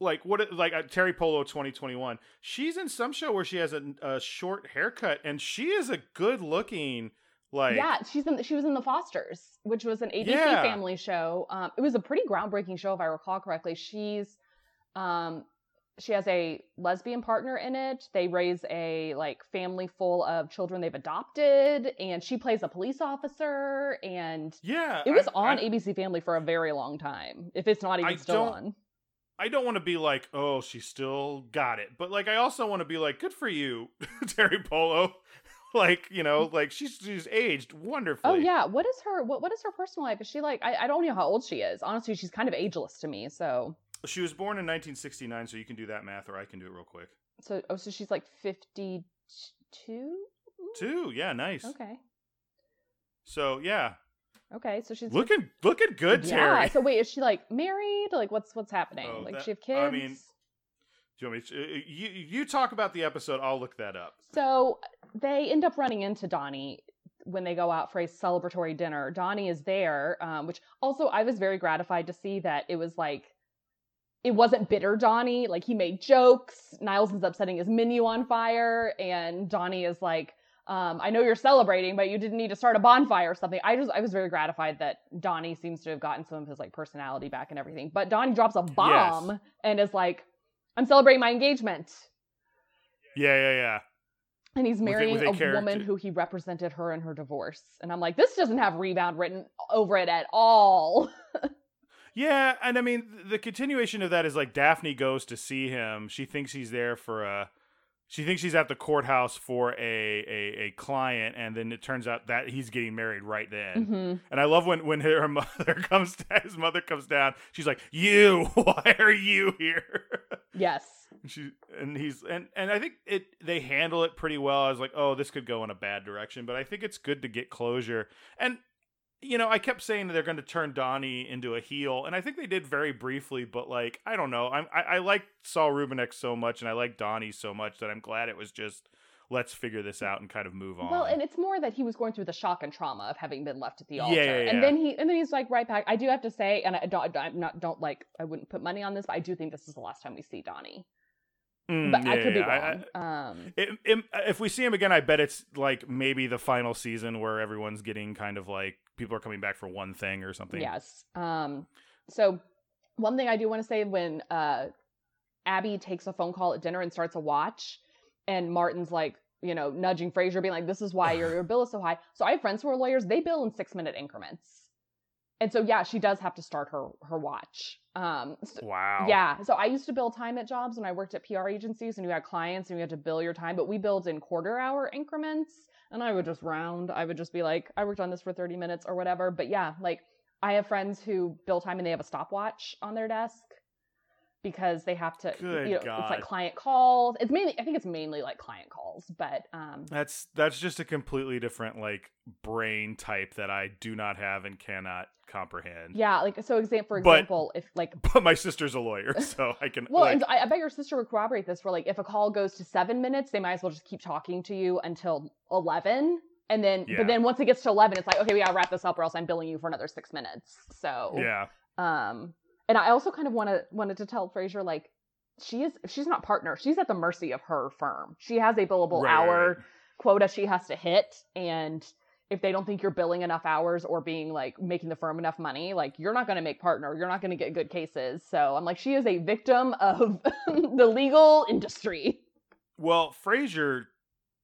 like what like uh, Teri Polo 2021. She's in some show where she has a, a short haircut and she is a good looking like yeah she's in she was in the fosters which was an abc yeah. family show um, it was a pretty groundbreaking show if i recall correctly she's um, she has a lesbian partner in it. They raise a like family full of children they've adopted and she plays a police officer and yeah it was I, on I, abc family for a very long time if it's not even I still on. I don't want to be like, oh, she still got it, but like, I also want to be like, good for you, Teri Polo. like you know mm. like she's she's aged wonderfully. oh yeah what is her what, what is her personal life? Is she like I, I don't know how old she is. Honestly she's kind of ageless to me so she was born in 1969 so you can do that math or i can do it real quick. So oh so she's like 52 two yeah nice. Okay. So yeah. Okay so she's looking looking good yeah Teri. so wait is she like married? Like what's what's happening? Oh, like that, she have kids i mean do you want me to, uh, you, you talk about the episode i'll look that up. So they end up running into Donnie when they go out for a celebratory dinner. Donnie is there, um, which also I was very gratified to see that it was like it wasn't bitter Donnie. Like he made jokes. Niles is upsetting his menu on fire, and Donnie is like, um, "I know you're celebrating, but you didn't need to start a bonfire or something." I just I was very gratified that Donnie seems to have gotten some of his like personality back and everything. But Donnie drops a bomb yes. and is like, "I'm celebrating my engagement." Yeah, yeah, yeah and he's marrying with with a, a woman who he represented her in her divorce. And I'm like, this doesn't have rebound written over it at all. yeah, and I mean the continuation of that is like Daphne goes to see him. She thinks he's there for a she thinks he's at the courthouse for a, a, a client, and then it turns out that he's getting married right then. Mm-hmm. And I love when when her mother comes, his mother comes down. She's like, "You, why are you here?" Yes. She and he's and and I think it they handle it pretty well. I was like, "Oh, this could go in a bad direction," but I think it's good to get closure. And you know, I kept saying that they're going to turn Donnie into a heel, and I think they did very briefly. But like, I don't know. I'm, I I like Saul Rubinek so much, and I like Donnie so much that I'm glad it was just let's figure this out and kind of move on. Well, and it's more that he was going through the shock and trauma of having been left at the altar, yeah, yeah, yeah. and then he and then he's like right back. I do have to say, and I don't, I'm not don't like I wouldn't put money on this, but I do think this is the last time we see Donnie. Mm, but I could be wrong. I, um, it, it, if we see him again, I bet it's like maybe the final season where everyone's getting kind of like people are coming back for one thing or something. Yes. Um. So one thing I do want to say when uh, Abby takes a phone call at dinner and starts a watch, and Martin's like, you know, nudging Frasier, being like, "This is why your your bill is so high." So I have friends who are lawyers; they bill in six minute increments and so yeah, she does have to start her her watch. Um, so, wow. Yeah. So I used to bill time at jobs when I worked at PR agencies, and you had clients, and you had to bill your time. But we billed in quarter hour increments, and I would just round. I would just be like, I worked on this for thirty minutes or whatever. But yeah, like I have friends who bill time and they have a stopwatch on their desk. Because they have to Good you know God. it's like client calls it's mainly i think it's mainly like client calls but um That's that's just a completely different like brain type that I do not have and cannot comprehend. yeah like so exam- for But- example if like But my sister's a lawyer, so I can well like, and I, I bet your sister would corroborate this where like if a call goes to seven minutes they might as well just keep talking to you until 11 and then Yeah. but then once it gets to 11 it's like okay we gotta wrap this up or else i'm billing you for another six minutes so yeah. Um, and I also kind of want to wanted to tell Frasier like she is she's not partner. She's at the mercy of her firm. She has a billable Right, right, hour quota she has to hit, and if they don't think you're billing enough hours or being like making the firm enough money, like you're not going to make partner. You're not going to get good cases. So I'm like she is a victim of the legal industry. Well, Frasier,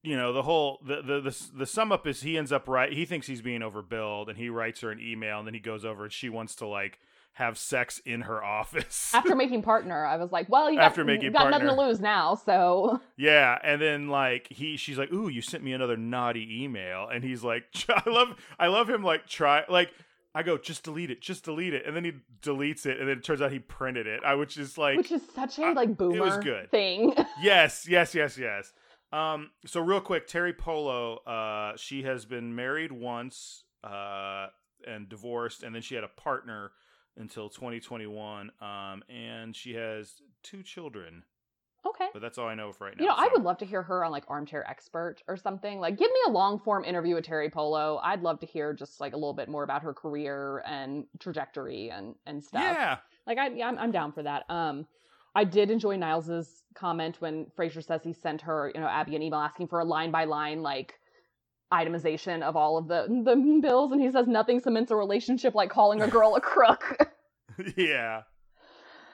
you know, the whole the, the the the sum up is he ends up right. He thinks he's being overbilled, and he writes her an email, and then he goes over and she wants to like have sex in her office. After making partner, I was like, well, you got, After making you got nothing to lose now. So yeah, and then like he, she's like, "Ooh, you sent me another naughty email," and he's like, "I love, I love him." Like, try like. I go, just delete it, just delete it, and then he deletes it, and then it turns out he printed it. I which is like, which is such a uh, like boomer good. thing. yes, yes, yes, yes. Um, so real quick, Teri Polo, uh, she has been married once, uh, and divorced, and then she had a partner until 2021. Um, and she has two children, okay. but that's all I know for right now. You know, I would love to hear her on like Armchair Expert or something. Like, give me a long form interview with Teri Polo. I'd love to hear just like a little bit more about her career and trajectory and and stuff. Yeah, Like, I yeah, I'm, I'm down for that. Um, I did enjoy Niles's comment when Frasier says he sent her, you know, Abby an email asking for a line by line like itemization of all of the the bills, and he says nothing cements a relationship like calling a girl a crook. yeah.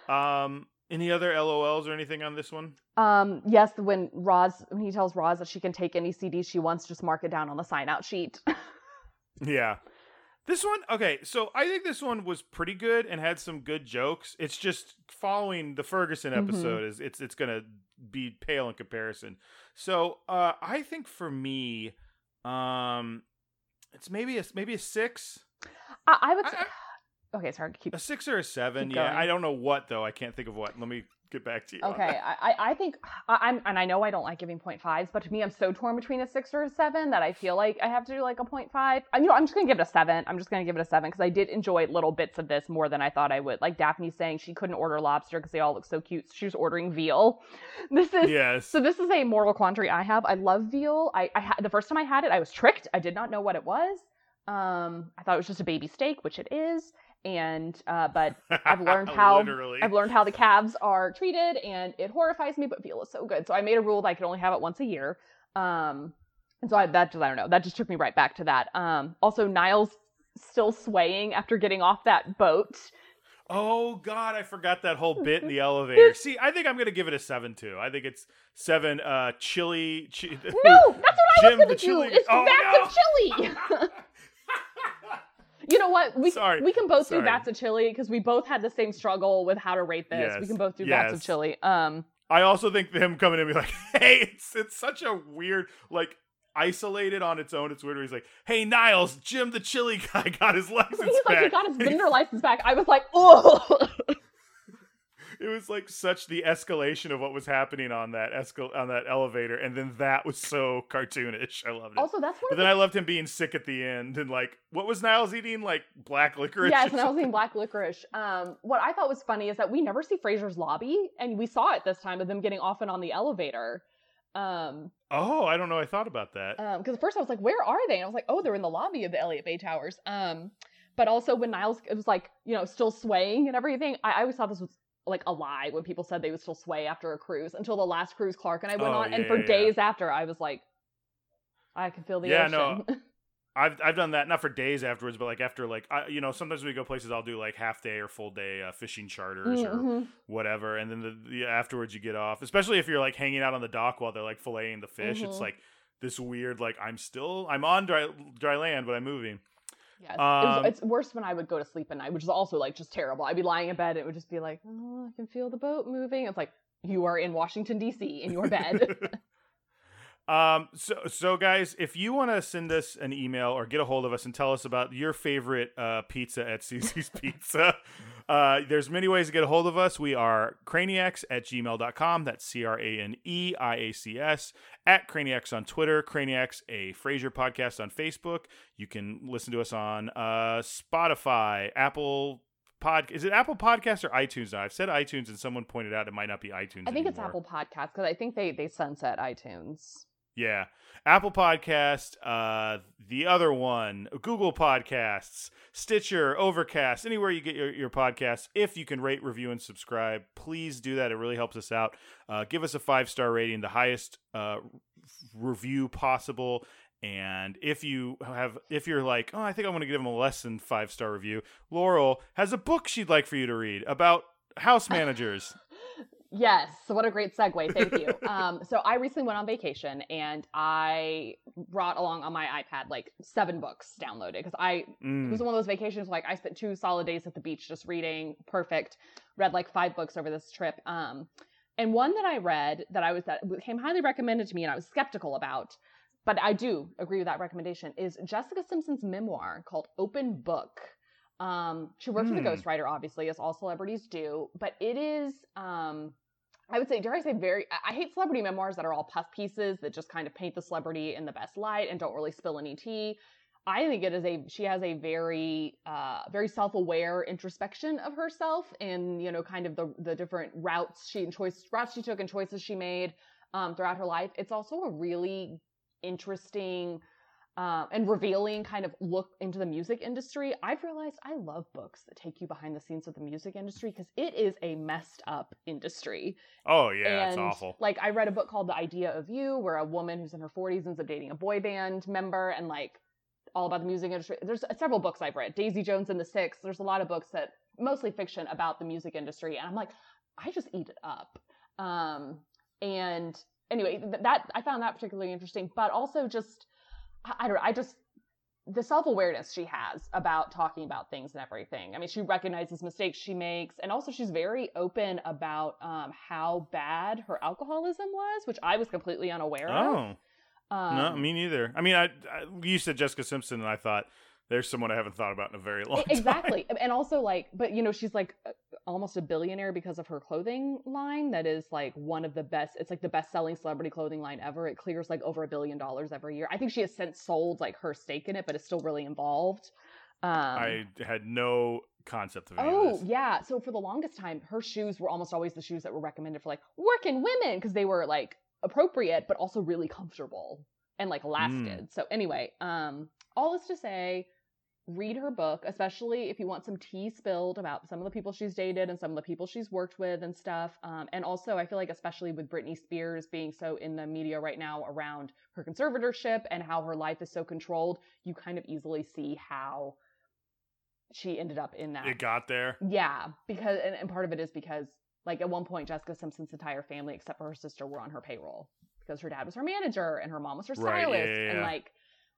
Um, any other LOLs or anything on this one? Um, yes, when Roz when he tells Roz that she can take any CD she wants, just mark it down on the sign out sheet. Yeah. This one, okay, so I think this one was pretty good and had some good jokes. It's just following the Ferguson Mhm. episode is it's it's gonna be pale in comparison. So uh I think for me, um it's maybe a maybe a six. I, I would I- say. Okay, it's hard to Keep A six or a seven. Yeah. going. I don't know what though. I can't think of what. Let me get back to you. Okay. I, I think I, I'm, and I know I don't like giving point fives, but to me, I'm so torn between a six or a seven that I feel like I have to do like a point five. I, you know, I'm just gonna give it a seven. I'm just gonna give it a seven because I did enjoy little bits of this more than I thought I would. Like Daphne saying she couldn't order lobster because they all look so cute. She was ordering veal. This is Yes. so. This is a moral quandary I have. I love veal. I, I ha- the first time I had it, I was tricked. I did not know what it was. Um, I thought it was just a baby steak, which it is. And uh, but I've learned how I've learned how the calves are treated, and it horrifies me. But veal is so good, so I made a rule that I could only have it once a year. Um, and so I, that just I don't know. That just took me right back to that. Um, also Niles still swaying after getting off that boat. Oh God, I forgot that whole bit in the elevator. See, I think I'm gonna give it a seven too. I think it's seven. Uh, chili. Chi- No, that's what I Jim, was gonna the do. chili- It's Oh, vats no. of chili. you know what? We Sorry. we can both Sorry. do vats of chili because we both had the same struggle with how to rate this. we can both do vats of chili. Um, I also think him coming in and be like, "Hey, it's it's such a weird like." Isolated on its own, it's weird. Where he's like, "Hey, Niles, Jim, the chili guy, got his license he's back." like he got his vendor license back. I was like, oh. It was like such the escalation of what was happening on that escal on that elevator, and then that was so cartoonish. I loved it. also, that's one but then I loved him being sick at the end, and like, what was Niles eating? Like black licorice. Yes, or and I was eating black licorice. Um, what I thought was funny is that we never see Frasier's lobby, and we saw it this time of them getting off and on the elevator. Um, Oh, I don't know. I thought about that. because at first I was like, "Where are they?" And I was like, "Oh, they're in the lobby of the Elliott Bay Towers." Um, but also when Niles it was like, you know, still swaying and everything, I, I always thought this was like a lie when people said they would still sway after a cruise until the last cruise Clark and I went Oh, on, and for yeah, yeah. days after, I was like, I can feel the Yeah, ocean. no, I've I've done that not for days afterwards, but like after like I, you know sometimes we go places, I'll do like half day or full day uh, fishing charters or Mhm. whatever, and then the, the afterwards you get off. Especially if you're like hanging out on the dock while they're like filleting the fish, it's Mhm. like this weird like I'm still I'm on dry dry land, but I'm moving. Yes. it Um, was, it's worse when I would go to sleep at night, which is also like just terrible. I'd be lying in bed and it would just be like, oh, I can feel the boat moving. It's like, you are in Washington, D.C. in your bed. Um, so, so guys, if you want to send us an email or get a hold of us and tell us about your favorite uh, pizza at Susie's Pizza, Uh, there's many ways to get a hold of us. We are craniacs at gmail.com. That's C R A N E I A C S. At Craniacs on Twitter. Craniacs, a Frasier podcast on Facebook. You can listen to us on uh, Spotify, Apple pod. Is it Apple Podcast or iTunes now? I've said iTunes, and someone pointed out it might not be iTunes. I think anymore. it's Apple Podcast because I think they they sunset iTunes. Yeah. Apple Podcast, uh, the other one, Google Podcasts, Stitcher, Overcast, anywhere you get your, your podcasts. If you can rate, review, and subscribe, please do that. It really helps us out. Uh, give us a five star rating, the highest uh, review possible. And if you have, if you're like, oh, I think I want to give them a less than five star review, Laurel has a book she'd like for you to read about house managers. Yes. So what a great segue. Thank you. um, so I recently went on vacation and I brought along on my iPad like seven books downloaded because I mm. it was one of those vacations like I spent two solid days at the beach just reading. Perfect. Read like five books over this trip. Um, and one that I read that I was that came highly recommended to me and I was skeptical about, but I do agree with that recommendation is Jessica Simpson's memoir called Open Book. Um, she worked mm. for the hmm. ghostwriter, obviously, as all celebrities do, but it is um I would say, dare I say, very. I hate celebrity memoirs that are all puff pieces that just kind of paint the celebrity in the best light and don't really spill any tea. I think it is a she has a very uh, very self aware introspection of herself and you know kind of the the different routes she and choice routes she took and choices she made um, throughout her life. It's also a really interesting um, and revealing kind of look into the music industry, I've realized I love books that take you behind the scenes of the music industry because it is a messed up industry. Oh yeah, and, it's awful. Like I read a book called The Idea of You, where a woman who's in her 40s ends up dating a boy band member, and like all about the music industry. There's several books I've read. Daisy Jones and the Six. There's a lot of books that mostly fiction about the music industry, and I'm like, I just eat it up. Um, and anyway, th- that I found that particularly interesting, but also just I don't know, I just the self-awareness she has about talking about things and everything. I mean, she recognizes mistakes she makes and also she's very open about um, how bad her alcoholism was, which I was completely unaware oh. of. Um, no, me neither. I mean, I, I you said Jessica Simpson and I thought there's someone I haven't thought about in a very long exactly. time. Exactly. And also like but you know, she's like almost a billionaire because of her clothing line that is like one of the best it's like the best selling celebrity clothing line ever. It clears like over a billion dollars every year. I think she has since sold like her stake in it, but it's still really involved. Um, I had no concept of Oh, yeah. So for the longest time, her shoes were almost always the shoes that were recommended for like working women because they were like appropriate but also really comfortable and like lasted. Mm. So anyway, um all is to say read her book, especially if you want some tea spilled about some of the people she's dated and some of the people she's worked with and stuff. Um, and also, I feel like, especially with Britney Spears being so in the media right now around her conservatorship and how her life is so controlled, you kind of easily see how she ended up in that. It got there. Yeah, because and, and part of it is because like at one point Jessica Simpson's entire family except for her sister were on her payroll because her dad was her manager and her mom was her stylist right, yeah, yeah, yeah. and like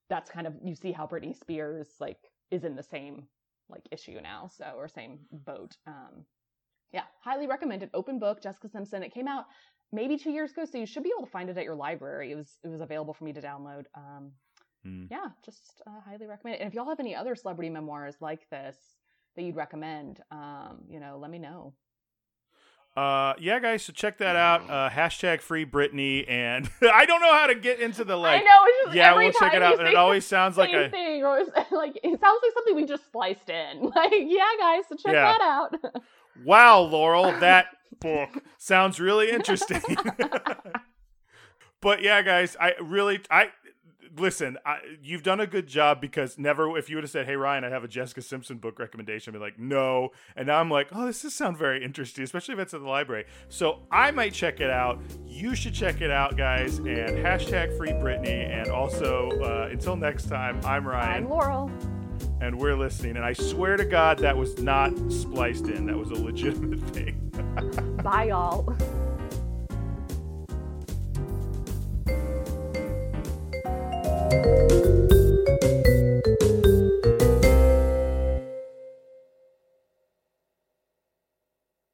that's kind of you see how Britney Spears like is in the same like issue now, so or same boat. Um, yeah, highly recommended. Open book, Jessica Simpson. It came out maybe two years ago, so you should be able to find it at your library. It was it was available for me to download. Um, mm. Yeah, just uh, highly recommend it. And if y'all have any other celebrity memoirs like this that you'd recommend, um, you know, let me know. Uh, yeah, guys, so check that out. Uh, hashtag free Britney, and I don't know how to get into the like. I know. It's just yeah, we'll check it out, and it always sounds like a thing, or like it sounds like something we just spliced in. Like, yeah, guys, so check yeah. that out. wow, Laurel, that book sounds really interesting. but yeah, guys, I really, I listen, I, you've done a good job because never, if you would have said, "Hey Ryan, I have a Jessica Simpson book recommendation," I'd be like, "No," and now I'm like, "Oh, this does sound very interesting, especially if it's at the library." So I might check it out. You should check it out, guys. And hashtag free Britney. And also, uh, until next time, I'm Ryan. I'm Laurel. And we're listening. And I swear to God, that was not spliced in. That was a legitimate thing. Bye, y'all. Música